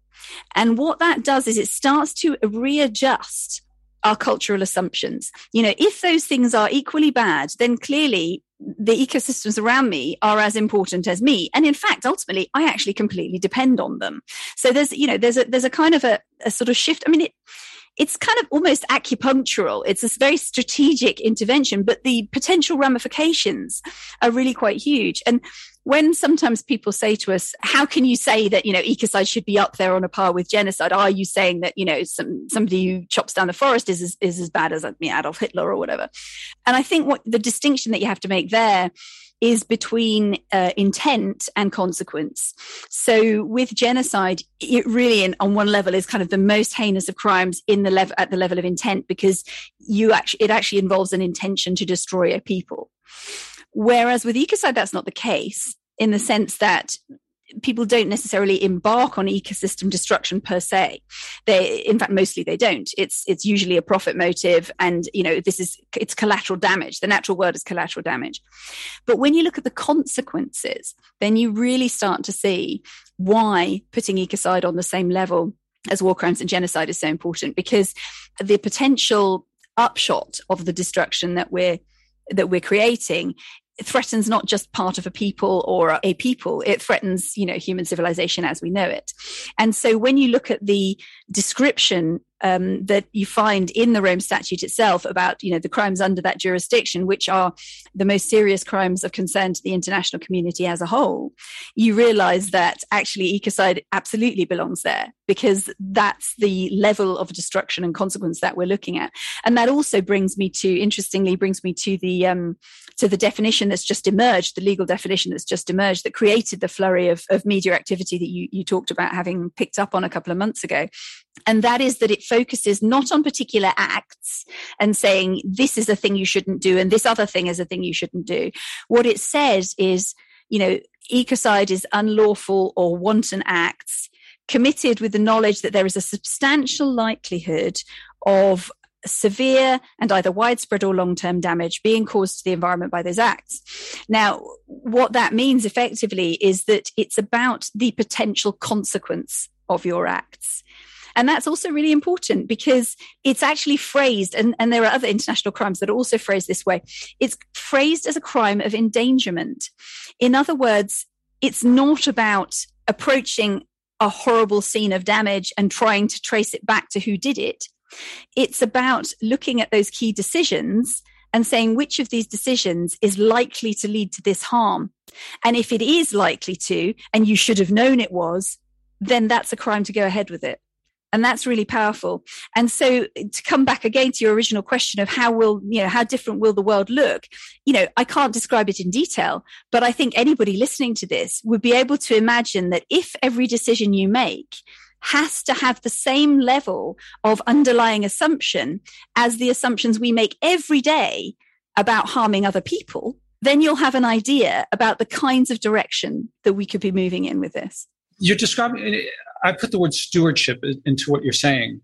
and what that does is it starts to readjust our cultural assumptions. You know, if those things are equally bad, then clearly the ecosystems around me are as important as me. And in fact, ultimately, I actually completely depend on them. So there's, you know, there's a, there's a kind of a, a sort of shift. I mean, it, it's kind of almost acupunctural. It's this very strategic intervention, but the potential ramifications are really quite huge. And when sometimes people say to us, how can you say that, you know, ecocide should be up there on a par with genocide? Are you saying that, you know, some, somebody who chops down the forest is, is, is as bad as know, Adolf Hitler or whatever? And I think what the distinction that you have to make there is between uh, intent and consequence. So with genocide, it really, in, on one level, is kind of the most heinous of crimes in the level at the level of intent because you actually it actually involves an intention to destroy a people. Whereas with ecocide, that's not the case in the sense that people don't necessarily embark on ecosystem destruction per se. They in fact mostly they don't. It's it's usually a profit motive and you know this is it's collateral damage. The natural world is collateral damage. But when you look at the consequences then you really start to see why putting ecocide on the same level as war crimes and genocide is so important because the potential upshot of the destruction that we're that we're creating threatens not just part of a people or a people it threatens you know human civilization as we know it. And so when you look at the description um, that you find in the Rome Statute itself about you know the crimes under that jurisdiction, which are the most serious crimes of concern to the international community as a whole, you realise that actually ecocide absolutely belongs there because that's the level of destruction and consequence that we're looking at, and that also brings me to interestingly brings me to the um, to the definition that's just emerged, the legal definition that's just emerged that created the flurry of, of media activity that you, you talked about having picked up on a couple of months ago. And that is that it focuses not on particular acts and saying this is a thing you shouldn't do and this other thing is a thing you shouldn't do. What it says is, you know, ecocide is unlawful or wanton acts committed with the knowledge that there is a substantial likelihood of severe and either widespread or long term damage being caused to the environment by those acts. Now, what that means effectively is that it's about the potential consequence of your acts. And that's also really important because it's actually phrased, and, and there are other international crimes that are also phrased this way. It's phrased as a crime of endangerment. In other words, it's not about approaching a horrible scene of damage and trying to trace it back to who did it. It's about looking at those key decisions and saying which of these decisions is likely to lead to this harm. And if it is likely to, and you should have known it was, then that's a crime to go ahead with it. And that's really powerful. And so to come back again to your original question of how will, you know, how different will the world look? You know, I can't describe it in detail, but I think anybody listening to this would be able to imagine that if every decision you make has to have the same level of underlying assumption as the assumptions we make every day about harming other people, then you'll have an idea about the kinds of direction that we could be moving in with this. You're describing, I put the word stewardship into what you're saying.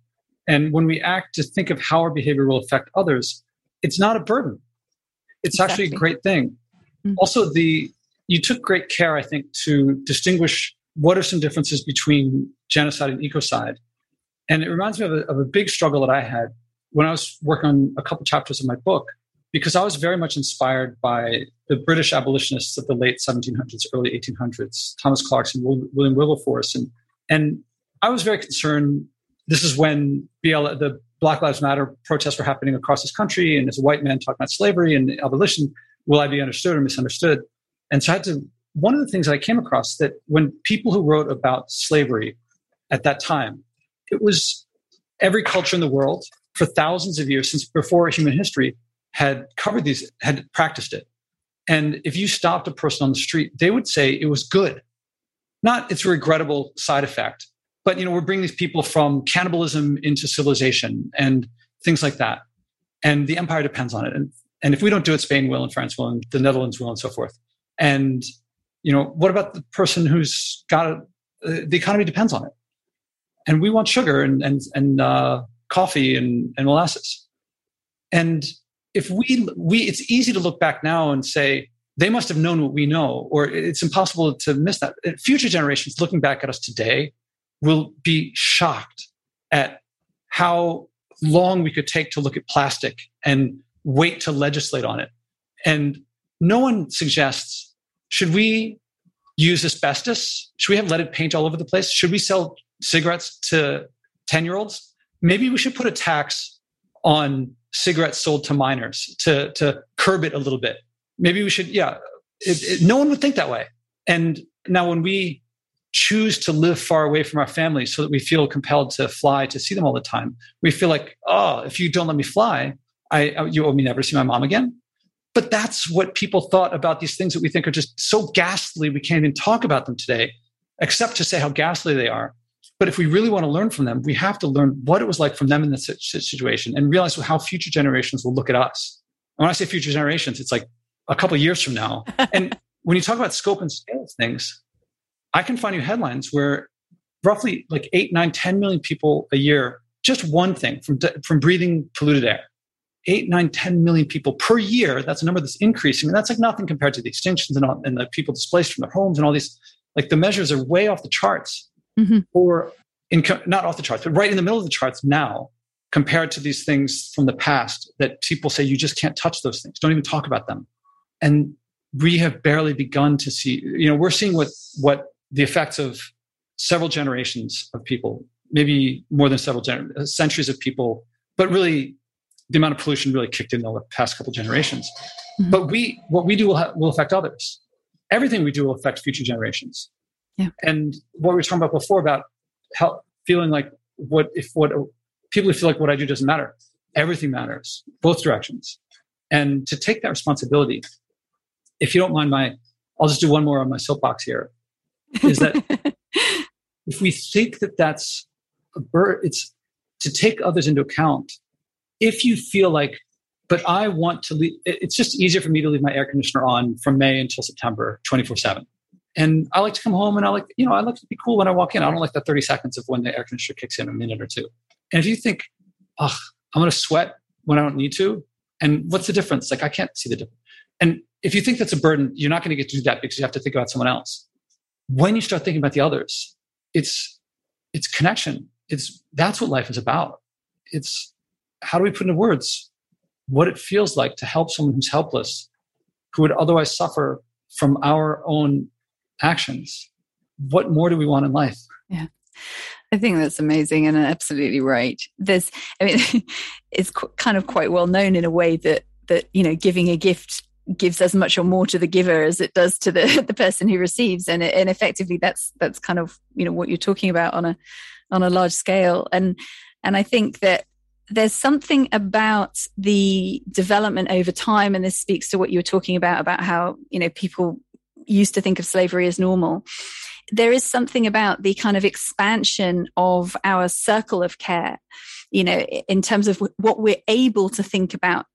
And when we act to think of how our behavior will affect others, it's not a burden. It's exactly. actually a great thing. Mm-hmm. Also, the you took great care, I think, to distinguish what are some differences between genocide and ecocide? And it reminds me of a, of a big struggle that I had when I was working on a couple chapters of my book, because I was very much inspired by the British abolitionists of the late 1700s, early 1800s, Thomas Clarkson, William Wilberforce, and and I was very concerned. This is when BL, the Black Lives Matter protests were happening across this country, and as a white man talking about slavery and abolition, will I be understood or misunderstood? And so I had to one of the things that I came across that when people who wrote about slavery at that time, it was every culture in the world for thousands of years since before human history had covered these, had practiced it. And if you stopped a person on the street, they would say it was good. Not it's a regrettable side effect, but you know we're bringing these people from cannibalism into civilization and things like that. And the empire depends on it. And and if we don't do it spain will and france will and the netherlands will and so forth. And you know what about the person who's got a, uh, the economy depends on it? And we want sugar and and and uh, coffee and, and molasses. And if we we it's easy to look back now and say they must have known what we know or it's impossible to miss that uh, future generations looking back at us today will be shocked at how long we could take to look at plastic and wait to legislate on it. And no one suggests should we use asbestos? Should we have leaded paint all over the place? Should we sell cigarettes to 10 year olds? Maybe we should put a tax on cigarettes sold to minors to, to curb it a little bit. Maybe we should, yeah. It, it, no one would think that way. And now when we choose to live far away from our families so that we feel compelled to fly to see them all the time. We feel like, oh, if you don't let me fly, I, uh, you owe me never see my mom again. But that's what people thought about these things that we think are just so ghastly. We can't even talk about them today, except to say how ghastly they are. But if we really want to learn from them, we have to learn what it was like from them in this situation and realize how future generations will look at us. And when I say future generations, it's like a couple years from now. and when you talk about scope and scale of things, I can find you headlines where roughly like eight, nine, 10 million people a year, just one thing from, from breathing polluted air. Eight, nine, 10 million people per year. That's a number that's increasing. And that's like nothing compared to the extinctions and, all, and the people displaced from their homes and all these. Like the measures are way off the charts mm-hmm. or in, not off the charts, but right in the middle of the charts now compared to these things from the past that people say you just can't touch those things. Don't even talk about them. And we have barely begun to see, you know, we're seeing what, what the effects of several generations of people, maybe more than several gener- centuries of people, but really the amount of pollution really kicked in the past couple generations. Mm-hmm. But we, what we do will, ha- will affect others. Everything we do will affect future generations. Yeah. And what we were talking about before about how feeling like what if what people feel like what I do doesn't matter. Everything matters, both directions. And to take that responsibility, if you don't mind my, I'll just do one more on my soapbox here is that if we think that that's a bird, it's to take others into account. If you feel like, but I want to leave, it's just easier for me to leave my air conditioner on from May until September 24 7. And I like to come home and I like, you know, I like to be cool when I walk in. I don't like the 30 seconds of when the air conditioner kicks in a minute or two. And if you think, oh, I'm going to sweat when I don't need to, and what's the difference? Like, I can't see the difference. And if you think that's a burden, you're not going to get to do that because you have to think about someone else when you start thinking about the others, it's it's connection. It's that's what life is about. It's how do we put into words what it feels like to help someone who's helpless, who would otherwise suffer from our own actions. What more do we want in life? Yeah. I think that's amazing and absolutely right. There's, I mean, it's kind of quite well known in a way that that you know giving a gift gives as much or more to the giver as it does to the the person who receives and and effectively that's that's kind of you know what you're talking about on a on a large scale and and i think that there's something about the development over time and this speaks to what you were talking about about how you know people used to think of slavery as normal there is something about the kind of expansion of our circle of care you know in terms of what we're able to think about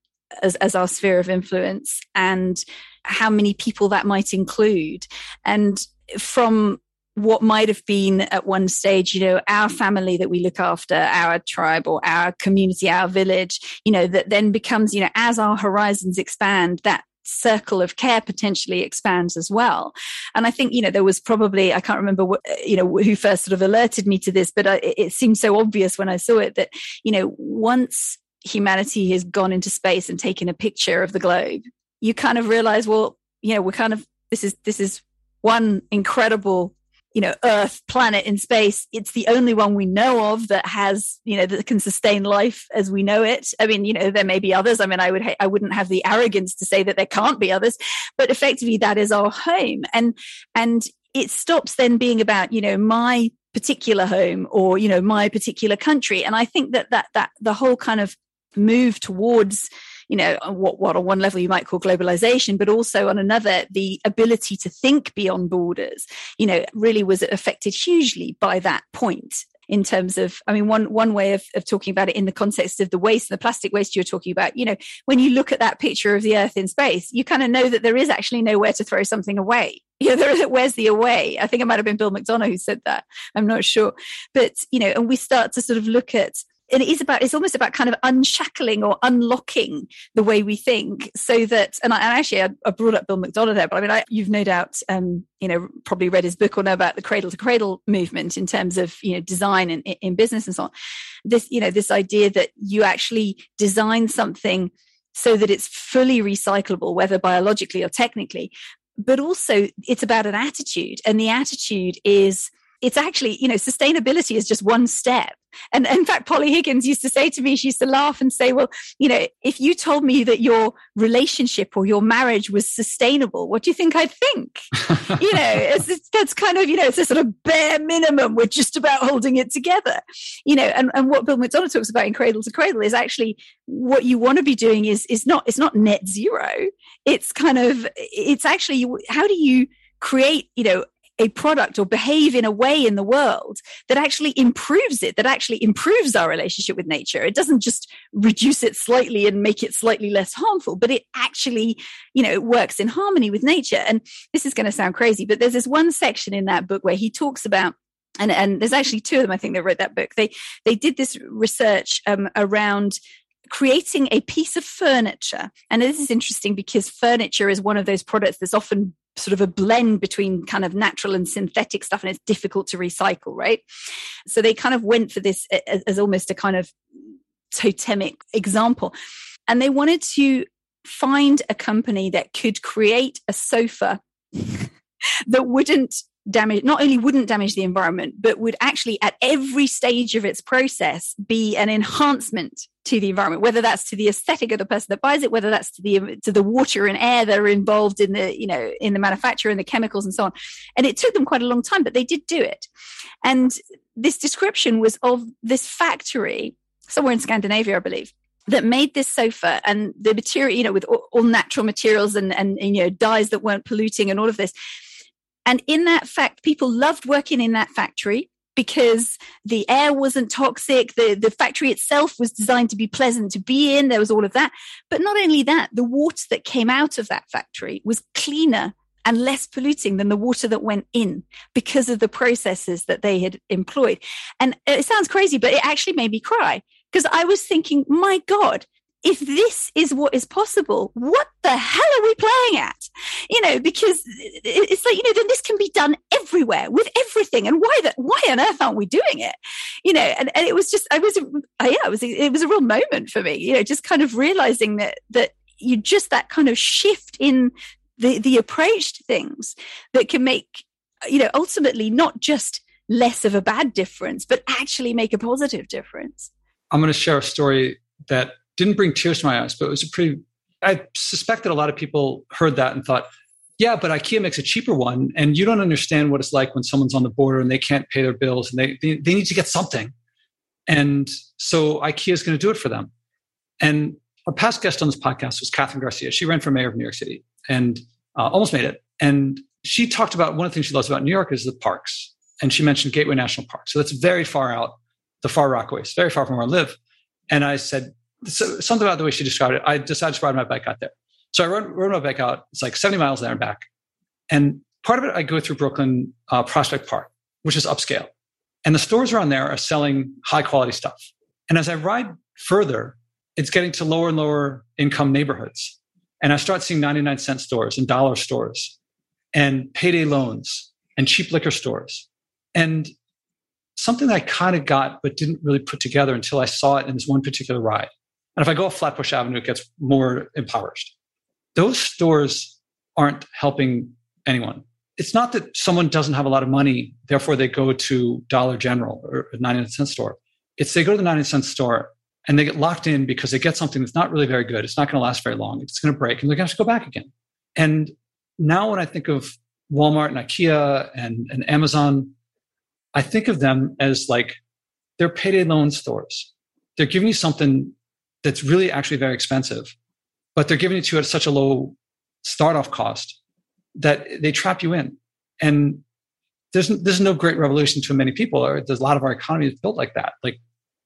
as, as our sphere of influence and how many people that might include. And from what might have been at one stage, you know, our family that we look after, our tribe or our community, our village, you know, that then becomes, you know, as our horizons expand, that circle of care potentially expands as well. And I think, you know, there was probably, I can't remember what, you know, who first sort of alerted me to this, but I, it seemed so obvious when I saw it that, you know, once humanity has gone into space and taken a picture of the globe, you kind of realize, well, you know, we're kind of this is this is one incredible you know earth planet in space it's the only one we know of that has you know that can sustain life as we know it. I mean you know there may be others. I mean i would i wouldn't have the arrogance to say that there can't be others but effectively that is our home. And and it stops then being about you know my particular home or you know my particular country. And i think that that that the whole kind of move towards you know, what, what on one level you might call globalization, but also on another, the ability to think beyond borders, you know, really was affected hugely by that point in terms of i mean one one way of, of talking about it in the context of the waste the plastic waste you're talking about you know when you look at that picture of the earth in space you kind of know that there is actually nowhere to throw something away you know, where's the away? I think it might have been Bill McDonough who said that. I'm not sure. But, you know, and we start to sort of look at and it is about it's almost about kind of unshackling or unlocking the way we think so that and, I, and actually I, I, brought up bill mcdonough there but i mean I, you've no doubt um, you know probably read his book or know about the cradle to cradle movement in terms of you know design and in business and so on. This you know this idea that you actually design something so that it's fully recyclable whether biologically or technically but also it's about an attitude and the attitude is it's actually, you know, sustainability is just one step. And in fact, Polly Higgins used to say to me, she used to laugh and say, well, you know, if you told me that your relationship or your marriage was sustainable, what do you think I'd think? you know, it's, it's, that's kind of, you know, it's a sort of bare minimum. We're just about holding it together, you know, and, and what Bill McDonough talks about in Cradle to Cradle is actually what you want to be doing is, is not, it's not net zero. It's kind of, it's actually, how do you create, you know, a product or behave in a way in the world that actually improves it, that actually improves our relationship with nature. It doesn't just reduce it slightly and make it slightly less harmful, but it actually, you know, it works in harmony with nature. And this is going to sound crazy, but there's this one section in that book where he talks about and, and there's actually two of them, I think, that wrote that book. They they did this research um, around creating a piece of furniture. And this is interesting because furniture is one of those products that's often sort of a blend between kind of natural and synthetic stuff and it's difficult to recycle right? So they kind of went for this as, as almost a kind of totemic example. And they wanted to find a company that could create a sofa that wouldn't damage not only wouldn't damage the environment but would actually at every stage of its process be an enhancement to the environment whether that's to the aesthetic of the person that buys it whether that's to the to the water and air that are involved in the you know in the manufacture and the chemicals and so on. And it took them quite a long time but they did do it. And this description was of this factory somewhere in Scandinavia I believe that made this sofa and the material you know with all, all natural materials and, and and you know dyes that weren't polluting and all of this. And in that fact, people loved working in that factory because the air wasn't toxic. The, the factory itself was designed to be pleasant to be in. There was all of that. But not only that, the water that came out of that factory was cleaner and less polluting than the water that went in because of the processes that they had employed. And it sounds crazy, but it actually made me cry because I was thinking, my God, if this is what is possible, what the hell are we playing at? You know, because it's like, you know, then this can be done everywhere with everything. And why that, why on earth aren't we doing it? You know, and, and it was just, I was, yeah, it was, it was a real moment for me, you know, just kind of realizing that, that you just that kind of shift in the, the approach to things that can make, you know, ultimately not just less of a bad difference, but actually make a positive difference. I'm going to share a story that didn't bring tears to my eyes, but it was a pretty, I suspect that a lot of people heard that and thought, yeah, but IKEA makes a cheaper one. And you don't understand what it's like when someone's on the border and they can't pay their bills and they, they, they need to get something. And so IKEA is going to do it for them. And a past guest on this podcast was Kathryn Garcia. She ran for mayor of New York City and uh, almost made it. And she talked about one of the things she loves about New York is the parks. And she mentioned Gateway National Park. So that's very far out, the far Rockaways, very far from where I live. And I said, so something about the way she described it. I decided to ride my bike out there. So I rode, rode my bike out. It's like 70 miles there and back. And part of it, I go through Brooklyn uh, Prospect Park, which is upscale. And the stores around there are selling high quality stuff. And as I ride further, it's getting to lower and lower income neighborhoods. And I start seeing 99 cent stores and dollar stores and payday loans and cheap liquor stores. And something that I kind of got, but didn't really put together until I saw it in this one particular ride. And if I go off Flatbush Avenue, it gets more impoverished. Those stores aren't helping anyone. It's not that someone doesn't have a lot of money, therefore they go to Dollar General or a 99 cent store. It's they go to the 99 cent store and they get locked in because they get something that's not really very good. It's not going to last very long. It's going to break and they're going to have to go back again. And now when I think of Walmart and IKEA and, and Amazon, I think of them as like they're payday loan stores. They're giving you something that's really actually very expensive but they're giving it to you at such a low start off cost that they trap you in. And there's there's no great revolution to many people. Or there's a lot of our economy is built like that. Like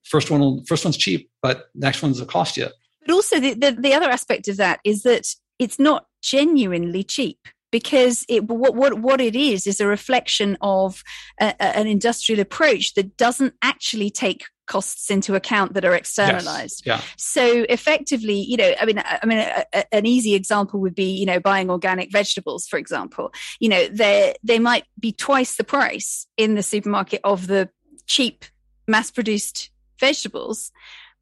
first one, first one's cheap, but next one's will cost you. But also the, the, the other aspect of that is that it's not genuinely cheap because it, what, what, what it is is a reflection of a, a, an industrial approach that doesn't actually take costs into account that are externalized. Yes. Yeah. So effectively, you know, I mean, I mean, a, a, an easy example would be, you know, buying organic vegetables, for example. You know, they they might be twice the price in the supermarket of the cheap mass-produced vegetables,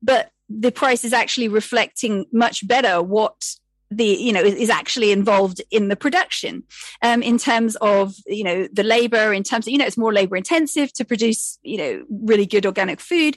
but the price is actually reflecting much better what the you know is actually involved in the production um, in terms of you know the labor in terms of you know it's more labor intensive to produce you know really good organic food.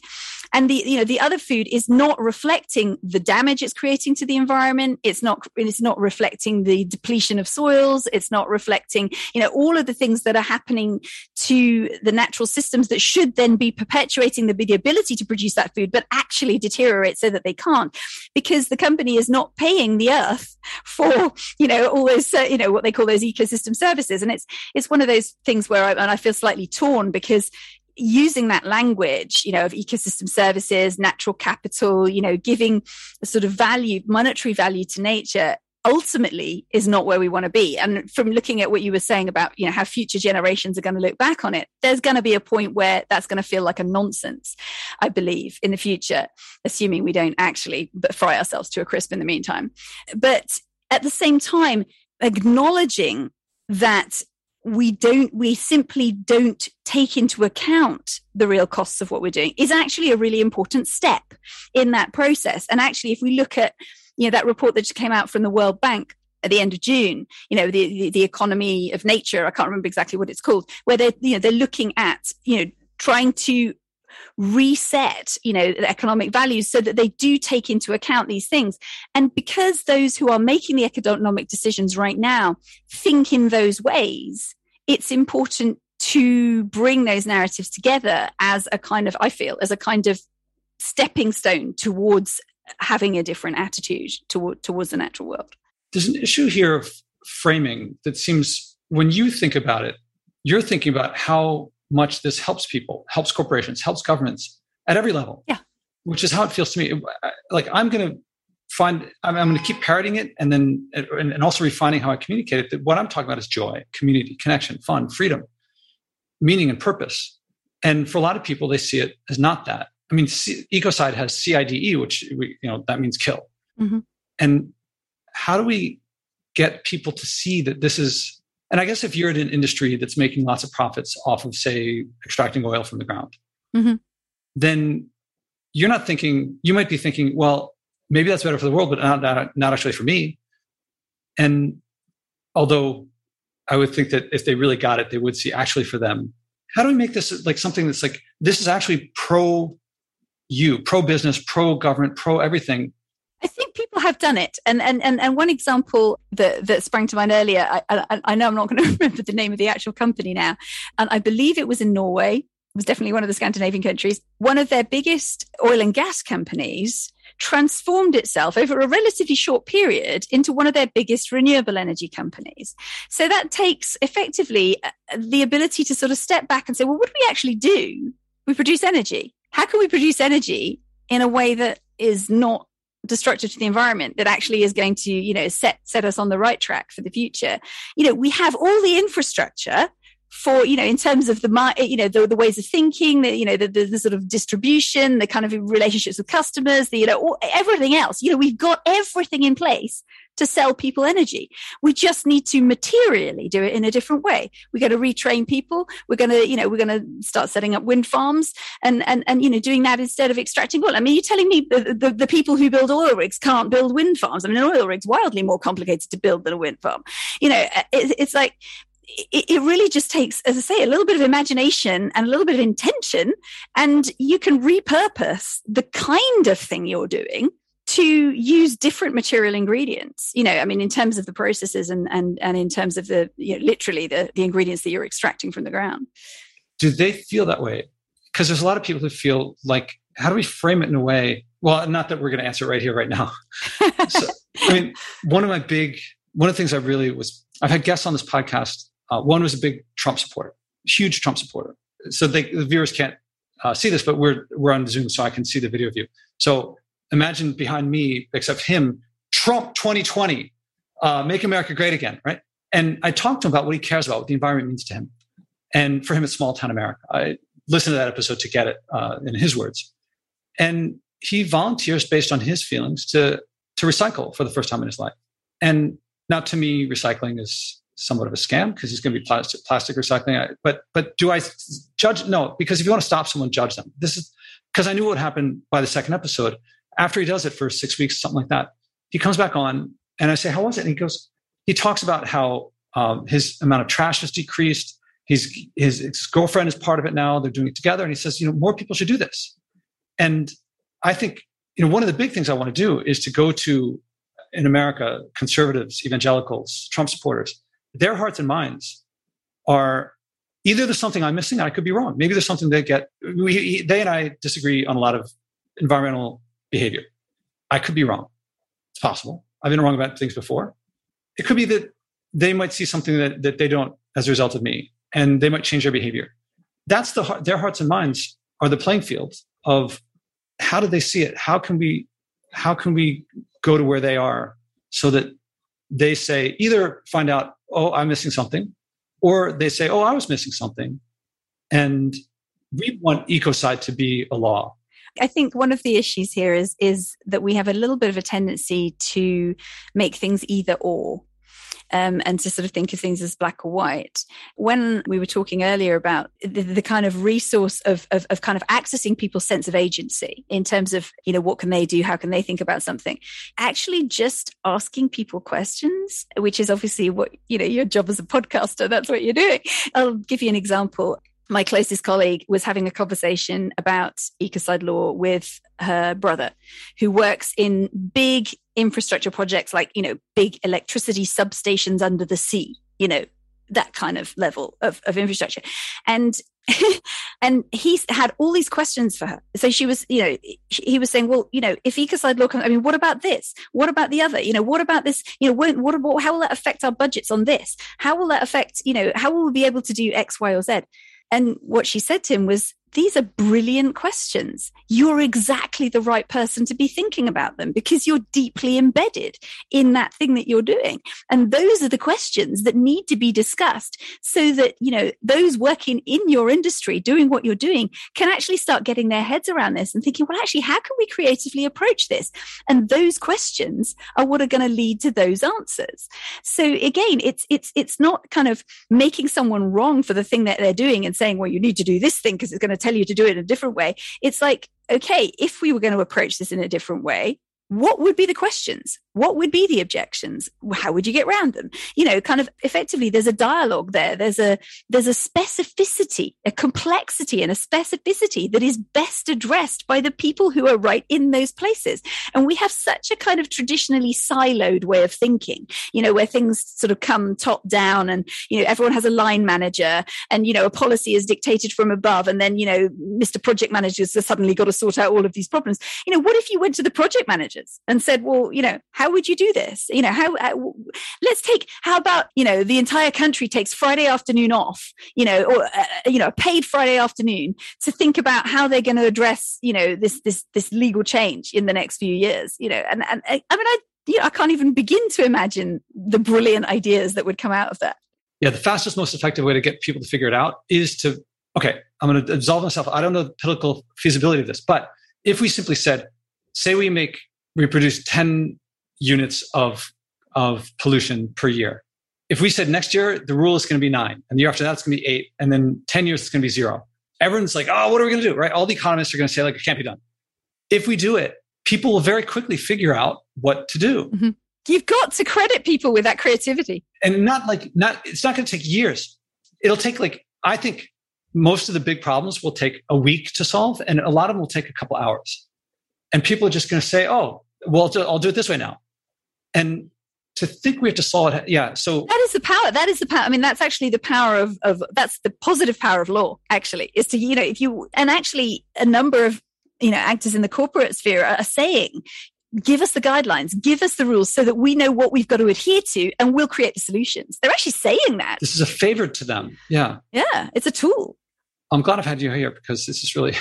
And the you know the other food is not reflecting the damage it's creating to the environment. It's not it's not reflecting the depletion of soils. It's not reflecting you know all of the things that are happening to the natural systems that should then be perpetuating the, the ability to produce that food but actually deteriorate so that they can't. Because the company is not paying the earth for you know all those uh, you know what they call those ecosystem services. And it's it's one of those things where I, and I feel slightly torn because using that language, you know, of ecosystem services, natural capital, you know, giving a sort of value, monetary value to nature ultimately is not where we want to be. And from looking at what you were saying about, you know, how future generations are going to look back on it, there's going to be a point where that's going to feel like a nonsense, I believe, in the future, assuming we don't actually fry ourselves to a crisp in the meantime. But at the same time, acknowledging that we don't we simply don't take into account the real costs of what we're doing is actually a really important step in that process and actually if we look at you know that report that just came out from the world bank at the end of June, you know, the, the, the economy of nature, I can't remember exactly what it's called, where they're, you know, they're looking at, you know, trying to reset you know the economic values so that they do take into account these things. And because those who are making the economic decisions right now think in those ways it's important to bring those narratives together as a kind of i feel as a kind of stepping stone towards having a different attitude toward, towards the natural world there's an issue here of framing that seems when you think about it you're thinking about how much this helps people, helps corporations, helps governments at every level. Yeah. Which is how it feels to me. Like I'm going to find, I'm, I'm going to keep parroting it and then, and, and also refining how I communicate it. That what I'm talking about is joy, community, connection, fun, freedom, meaning, and purpose. And for a lot of people, they see it as not that. I mean, C- Ecocide has CIDE, which we, you know, that means kill. Mm-hmm. And how do we get people to see that this is and I guess if you're in an industry that's making lots of profits off of, say, extracting oil from the ground, mm-hmm. then you're not thinking, you might be thinking, well, maybe that's better for the world, but not, not, not actually for me. And although I would think that if they really got it, they would see actually for them. How do we make this like something that's like, this is actually pro you, pro business, pro government, pro everything? I think people have done it, and and and, and one example that that sprang to mind earlier. I, I, I know I'm not going to remember the name of the actual company now, and I believe it was in Norway. It was definitely one of the Scandinavian countries. One of their biggest oil and gas companies transformed itself over a relatively short period into one of their biggest renewable energy companies. So that takes effectively uh, the ability to sort of step back and say, well, what do we actually do? We produce energy. How can we produce energy in a way that is not destructive to the environment that actually is going to you know set set us on the right track for the future? You know we have all the infrastructure for you know in terms of the you know the, the ways of thinking the you know the, the, the, sort of distribution the kind of relationships with customers the you know all, everything else. You know we've got everything in place to sell people energy. We just need to materially do it in a different way. We're going to retrain people. We're going to you know we're going to start setting up wind farms and and and you know doing that instead of extracting oil i mean you're telling me the, the, the people who build oil rigs can't build wind farms. I mean an oil rig's wildly more complicated to build than a wind farm. You know uh, it, it's like it really just takes, as I say, a little bit of imagination and a little bit of intention, and you can repurpose the kind of thing you're doing to use different material ingredients you know i mean in terms of the processes and and and in terms of the you know, literally the the ingredients that you're extracting from the ground do they feel that way because there's a lot of people who feel like how do we frame it in a way well not that we're going to answer right here right now so, I mean, one of my big, one of the things I really was, I've had guests on this podcast. Uh, one was a big Trump supporter, huge Trump supporter. So they, the viewers can't uh, see this, but we're we're on Zoom, so I can see the video view. So imagine behind me, except him, Trump 2020, uh, make America great again, right? And I talked to him about what he cares about, what the environment means to him, and for him, it's small town America. I listened to that episode to get it uh, in his words, and he volunteers based on his feelings to to recycle for the first time in his life. And now, to me, recycling is somewhat of a scam because it's going to be plastic, plastic recycling. But but do I judge? No, because if you want to stop someone, judge them. This is because I knew what happened by the second episode. After he does it for six weeks, something like that, he comes back on, and I say, "How was it?" And he goes, he talks about how um, his amount of trash has decreased. He's his, his girlfriend is part of it now. They're doing it together, and he says, "You know, more people should do this." And I think you know one of the big things I want to do is to go to in America conservatives, evangelicals, Trump supporters, their hearts and minds are either there's something I'm missing, I could be wrong. Maybe there's something they get. We, they and I disagree on a lot of environmental behavior. I could be wrong. It's possible. I've been wrong about things before. It could be that they might see something that, that they don't as a result of me, and they might change their behavior. That's the their hearts and minds are the playing field of how do they see it? How can we how can we go to where they are so that they say either find out oh, I'm missing something, or they say, oh, I was missing something. And we want ecocide to be a law. I think one of the issues here is is that we have a little bit of a tendency to make things either or um, and to sort of think of things as black or white. When we were talking earlier about the, the kind of resource of, of, of kind of accessing people's sense of agency in terms of, you know, what can they do? How can they think about something? Actually, just asking people questions, which is obviously what, you know, your job as a podcaster, that's what you're doing. I'll give you an example my closest colleague was having a conversation about ecocide law with her brother who works in big infrastructure projects like you know big electricity substations under the sea you know that kind of level of, of infrastructure. And and he's had all these questions for her. So she was you know he was saying well you know if ecocide law comes i mean what about this? What about the other? You know what about this? You know what, what about how will that affect our budgets on this? How will that affect you know how will we be able to do x y or z and what she said to him was, these are brilliant questions. You're exactly the right person to be thinking about them because you're deeply embedded in that thing that you're doing. And those are the questions that need to be discussed so that, you know, those working in your industry doing what you're doing can actually start getting their heads around this and thinking, well, actually, how can we creatively approach this? And those questions are what are going to lead to those answers. So again, it's, it's, it's not kind of making someone wrong for the thing that they're doing and saying, well, you need to do this thing because it's going to tell you to do it in a different way. It's like, okay, if we were going to approach this in a different way, what would be the questions? What would be the objections? How would you get around them? You know, kind of effectively, there's a dialogue there. There's a, there's a specificity, a complexity and a specificity that is best addressed by the people who are right in those places. And we have such a kind of traditionally siloed way of thinking, you know, where things sort of come top down and, you know, everyone has a line manager and, you know, a policy is dictated from above. And then, you know, Mr. Project Managers has suddenly got to sort out all of these problems. You know, what if you went to the project and said, well, you know, how would you do this? You know, how, how, let's take, how about, you know, the entire country takes Friday afternoon off, you know, or, uh, you know, paid Friday afternoon to think about how they're going to address, you know, this, this, this legal change in the next few years, you know, and, and I, I mean, I, you know, I can't even begin to imagine the brilliant ideas that would come out of that. Yeah, the fastest, most effective way to get people to figure it out is to, okay, I'm going to absolve myself. I don't know the political feasibility of this, but if we simply said, say we make, we produce 10 units of of pollution per year. If we said next year the rule is going to be nine, and the year after that it's going to be eight, and then ten years it's going to be zero, everyone's like, "Oh, what are we going to do?" Right? All the economists are going to say like, "It can't be done." If we do it, people will very quickly figure out what to do. Mm-hmm. You've got to credit people with that creativity, and not like not. It's not going to take years. It'll take like I think most of the big problems will take a week to solve, and a lot of them will take a couple hours. And people are just going to say, "Oh, well, I'll do it this way now." and to think we have to solve it yeah so that is the power that is the power i mean that's actually the power of of that's the positive power of law actually is to you know if you and actually a number of you know actors in the corporate sphere are saying give us the guidelines, give us the rules so that we know what we've got to adhere to and we'll create the solutions. They're actually saying that. This is a favor to them. Yeah. Yeah. It's a tool. I'm glad I've had you here because this is really,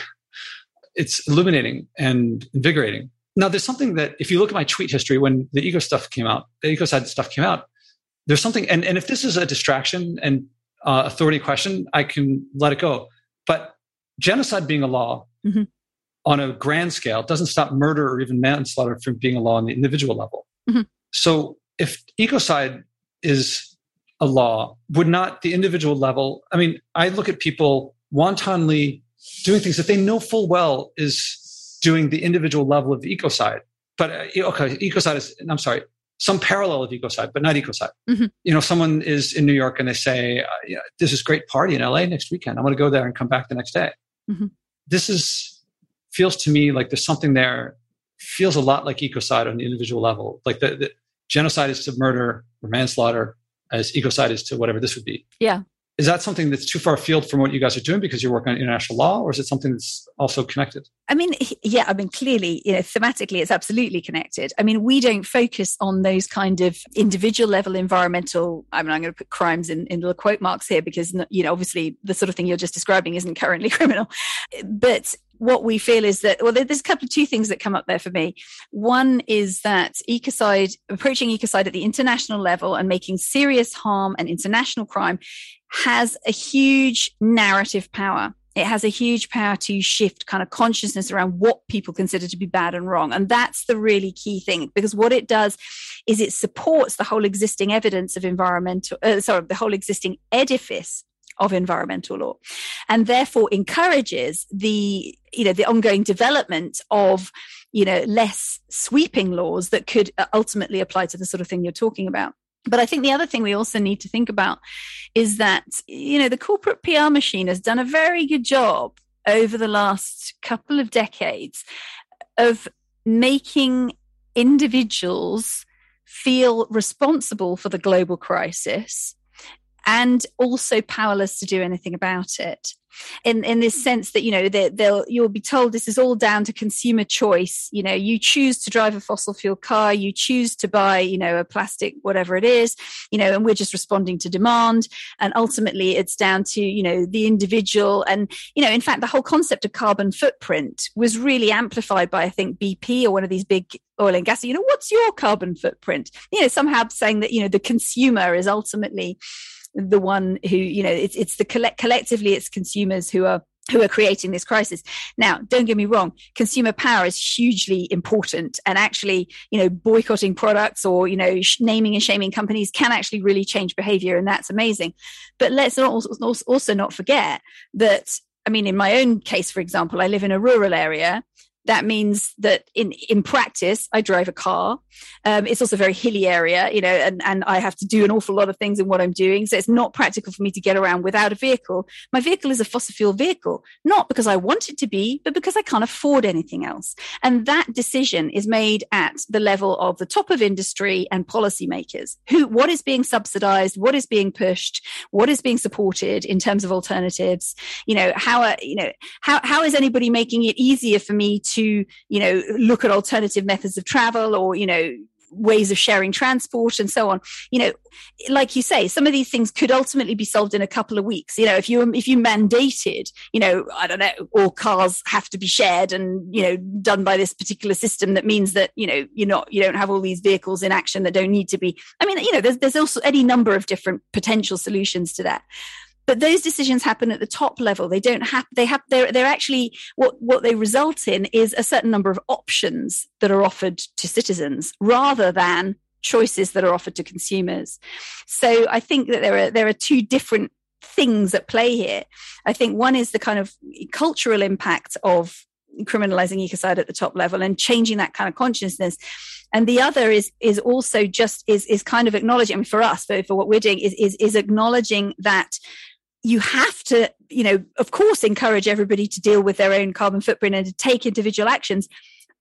it's illuminating and invigorating. Now, there's something that if you look at my tweet history, when the ego stuff came out, the ecocide stuff came out, there's something, and, and if this is a distraction and uh, authority question, I can let it go. But genocide being a law mm-hmm. on a grand scale doesn't stop murder or even manslaughter from being a law on the individual level. Mm-hmm. So if ecocide is a law, would not the individual level? I mean, I look at people wantonly doing things that they know full well is doing the individual level of ecocide. But uh, okay, ecocide is, I'm sorry, some parallel of ecocide, but not ecocide. Mm-hmm. You know, someone is in New York and they say, uh, yeah, "This is great party in LA next weekend. I want to go there and come back the next day." Mm-hmm. This is feels to me like there's something there. Feels a lot like ecocide on the individual level. Like the, the genocide is to murder or manslaughter, as ecocide is to whatever this would be. Yeah is that something that's too far afield from what you guys are doing because you're working on international law or is it something that's also connected? I mean yeah i mean clearly you know thematically it's absolutely connected. I mean we don't focus on those kind of individual level environmental i mean i'm going to put crimes in, in little quote marks here because you know obviously the sort of thing you're just describing isn't currently criminal. But what we feel is that well there's a couple of two things that come up there for me one is that ecocide approaching ecocide at the international level and making serious harm and international crime has a huge narrative power. It has a huge power to shift kind of consciousness around what people consider to be bad and wrong. And that's the really key thing because what it does is it supports the whole existing evidence of environmental, uh, sorry, the whole existing edifice of environmental law and therefore encourages the you know the ongoing development of you know less sweeping laws that could uh, ultimately apply to the sort of thing you're talking about. But I think the other thing we also need to think about is that, you know, the corporate PR machine has done a very good job over the last couple of decades of making individuals feel responsible for the global crisis and also powerless to do anything about it. In in this sense that you know they, they'll you'll be told this is all down to consumer choice. You know you choose to drive a fossil fuel car you choose to buy you know a plastic whatever it is you know and we're just responding to demand. And ultimately it's down to you know the individual. And you know in fact the whole concept of carbon footprint was really amplified by i think bp or one of these big oil and gas. You know what's your carbon footprint? You know somehow saying that you know the consumer is ultimately the one who you know it's it's the collect collectively it's consumers who are who are creating this crisis. Now, don't get me wrong, consumer power is hugely important and actually, you know, boycotting products or, you know, naming and shaming companies can actually really change behavior and that's amazing. But let's also not forget that I mean, in my own case, for example, I live in a rural area that means that in in practice i drive a car. Um, it's also a very hilly area you know and, and i have to do an awful lot of things in what i'm doing. So it's not practical for me to get around without a vehicle. My vehicle is a fossil fuel vehicle not because i want it to be but because i can't afford anything else. And that decision is made at the level of the top of industry and policymakers. Who what is being subsidized? What is being pushed? What is being supported in terms of alternatives? You know how are, you know how, how is anybody making it easier for me to to you know look at alternative methods of travel or you know ways of sharing transport and so on. You know like you say some of these things could ultimately be solved in a couple of weeks. You know if you if you mandated you know i don't know all cars have to be shared and you know done by this particular system that means that you know you're not you don't have all these vehicles in action that don't need to be. I mean you know there's there's also any number of different potential solutions to that but those decisions happen at the top level. They don't have they have they're, they're actually what what they result in is a certain number of options that are offered to citizens rather than choices that are offered to consumers. So i think that there are there are two different things at play here. I think one is the kind of cultural impact of criminalizing ecocide at the top level and changing that kind of consciousness. And the other is is also just is is kind of acknowledging I mean, for us for, for what we're doing is, is is acknowledging that you have to, you know, of course, encourage everybody to deal with their own carbon footprint and to take individual actions.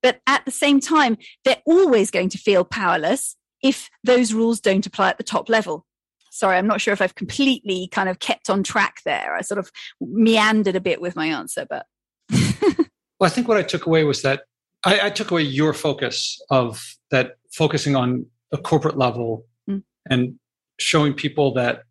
But at the same time, they're always going to feel powerless if those rules don't apply at the top level. Sorry, I'm not sure if I've completely kind of kept on track there. I sort of meandered a bit with my answer, but. well, I think what I took away was that I, I, took away your focus of that focusing on a corporate level mm. and showing people that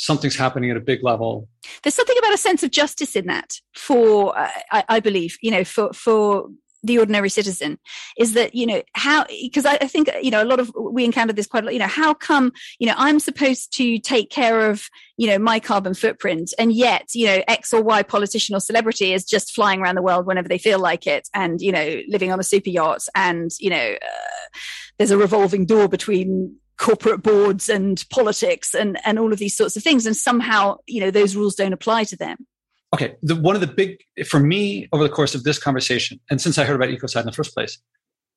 something's happening at a big level. There's something about a sense of justice in that for, uh, I, I, believe, you know, for, for the ordinary citizen is that you know how because I, I, think you know a lot of we encountered this quite a lot you know how come you know i'm supposed to take care of you know my carbon footprint and yet you know x or y politician or celebrity is just flying around the world whenever they feel like it and you know living on a super yacht and you know uh, there's a revolving door between corporate boards and politics and and all of these sorts of things and somehow you know those rules don't apply to them okay, the, one of the big, for me, over the course of this conversation, and since I heard about Ecocide in the first place,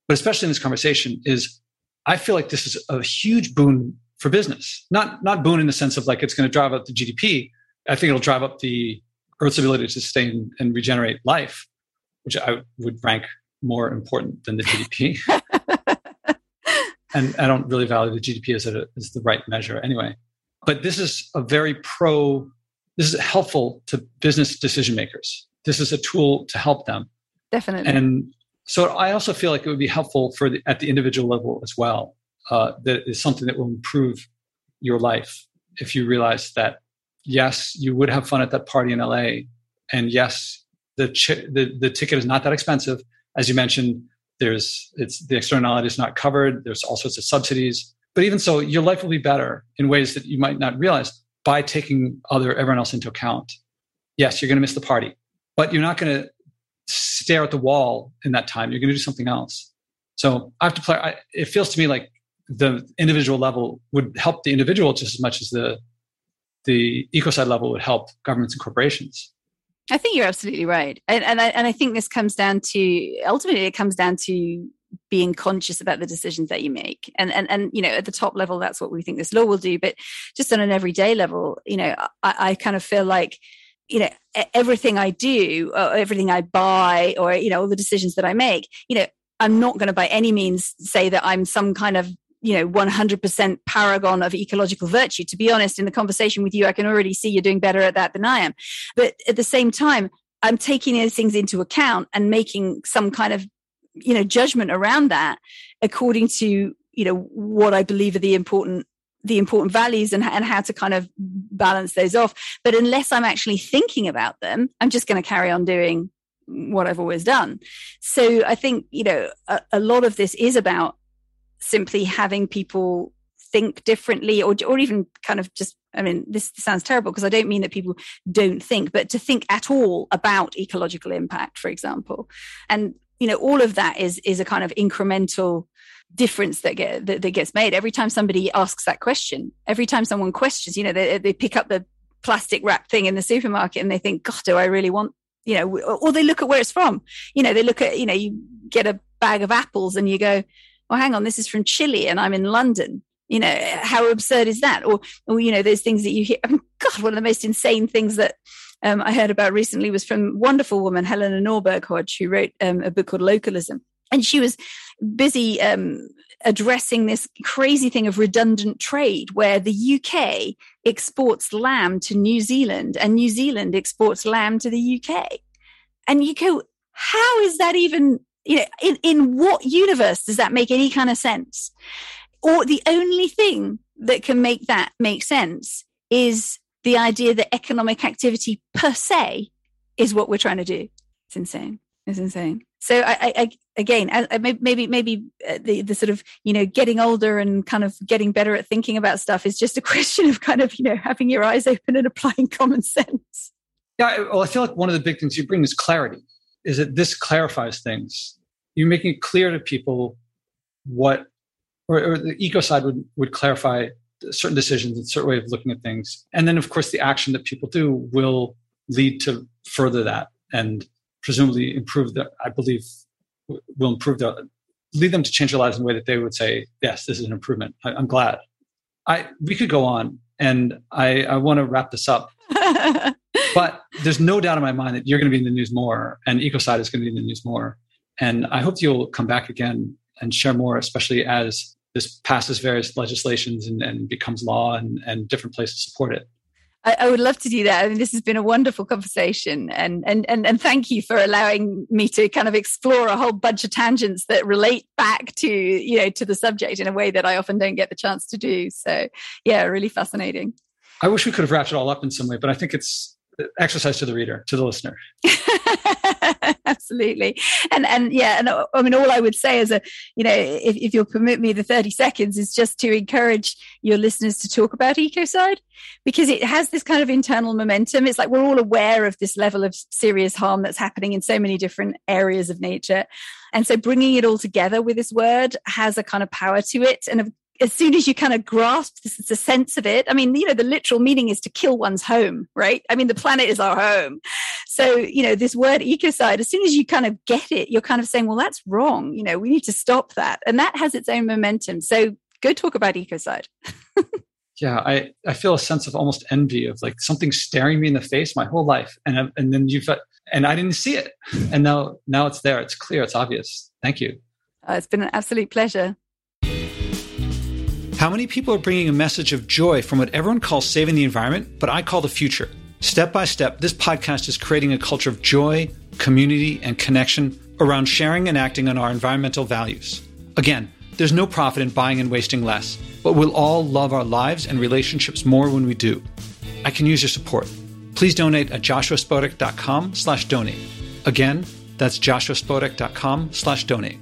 but especially in this conversation, is I feel like this is a huge boon for business. Not not boon in the sense of like it's going to drive up the GDP. I think it'll drive up the Earth's ability to sustain and regenerate life, which I would rank more important than the GDP. and I don't really value the GDP as, a, as the right measure anyway. But this is a very pro this is helpful to business decision makers. This is a tool to help them. Definitely. And so I also feel like it would be helpful for the, at the individual level as well. Uh, that is something that will improve your life if you realize that yes, you would have fun at that party in LA, and yes, the ch- the, the ticket is not that expensive, as you mentioned. There's it's the externality is not covered. There's all sorts of subsidies, but even so, your life will be better in ways that you might not realize by taking other everyone else into account. Yes, you're going to miss the party, but you're not going to stare at the wall in that time. You're going to do something else. So I have to play. I, it feels to me like the individual level would help the individual just as much as the the ecocide level would help governments and corporations. I think you're absolutely right, and and I, and I think this comes down to ultimately it comes down to being conscious about the decisions that you make. And and and you know at the top level that's what we think this law will do. But just on an everyday level you know i, I kind of feel like you know everything i do or everything i buy or you know all the decisions that i make you know i'm not going to by any means say that i'm some kind of you know 100% paragon of ecological virtue. To be honest in the conversation with you i can already see you're doing better at that than i am. But at the same time i'm taking those things into account and making some kind of you know judgment around that according to you know what i believe are the important the important values and, and how to kind of balance those off. But unless i'm actually thinking about them i'm just going to carry on doing what i've always done. So i think you know a, a lot of this is about simply having people think differently or, or even kind of just I mean, this sounds terrible because I don't mean that people don't think, but to think at all about ecological impact, for example. And you know all of that is is a kind of incremental difference that get that, that gets made every time somebody asks that question every time someone questions you know they, they pick up the plastic wrap thing in the supermarket and they think god do i really want you know or they look at where it's from you know they look at you know you get a bag of apples and you go well hang on this is from chile and i'm in london. You know how absurd is that? Or or you know those things that you hear. I mean, god one of the most insane things that um, I heard about recently was from wonderful woman Helena Norberg Hodge, who wrote um, a book called Localism, and she was busy um, addressing this crazy thing of redundant trade, where the UK exports lamb to New Zealand and New Zealand exports lamb to the UK, and you go, how is that even? You know, in, in what universe does that make any kind of sense? Or the only thing that can make that make sense is the idea that economic activity per se is what we're trying to do. It's insane. It's insane. So I, I again, I, maybe maybe uh, the the sort of you know getting older and kind of getting better at thinking about stuff is just a question of kind of you know having your eyes open and applying common sense. Yeah, well, I feel like one of the big things you bring is clarity. Is that this clarifies things? You're making it clear to people what, or, or the ecocide would would clarify certain decisions and certain way of looking at things. And then, of course, the action that people do will lead to further that and presumably improve the, I believe, will improve the, lead them to change their lives in a way that they would say, yes, this is an improvement. I, am glad. I, we could go on and I, I want to wrap this up. but there's no doubt in my mind that you're going to be in the news more and Ecocide is going to be in the news more. And I hope you'll come back again and share more, especially as this passes various legislations and, and becomes law and, and different places support it. I, I, would love to do that. I mean, this has been a wonderful conversation, and and and and thank you for allowing me to kind of explore a whole bunch of tangents that relate back to you know to the subject in a way that I often don't get the chance to do. So, yeah, really fascinating. I wish we could have wrapped it all up in some way, but I think it's exercise to the reader, to the listener. Absolutely. And and yeah, and uh, I mean all I would say is a you know, if, if you'll permit me the 30 seconds is just to encourage your listeners to talk about ecocide because it has this kind of internal momentum. It's like we're all aware of this level of serious harm that's happening in so many different areas of nature. And so bringing it all together with this word has a kind of power to it. And as soon as you kind of grasp this, the sense of it, I mean, you know, the literal meaning is to kill one's home, right? I mean, the planet is our home. So, you know, this word ecocide, as soon as you kind of get it, you're kind of saying, well, that's wrong. You know, we need to stop that. And that has its own momentum. So go talk about ecocide. yeah, I, I feel a sense of almost envy of like something staring me in the face my whole life. And, and then you've, and I didn't see it. And now, now it's there. It's clear. It's obvious. Thank you. Uh, it's been an absolute pleasure. How many people are bringing a message of joy from what everyone calls saving the environment, but I call the future? Step by step, this podcast is creating a culture of joy, community, and connection around sharing and acting on our environmental values. Again, there's no profit in buying and wasting less, but we'll all love our lives and relationships more when we do. I can use your support. Please donate at joshuaspodek.com slash donate. Again, that's joshuaspodek.com slash donate.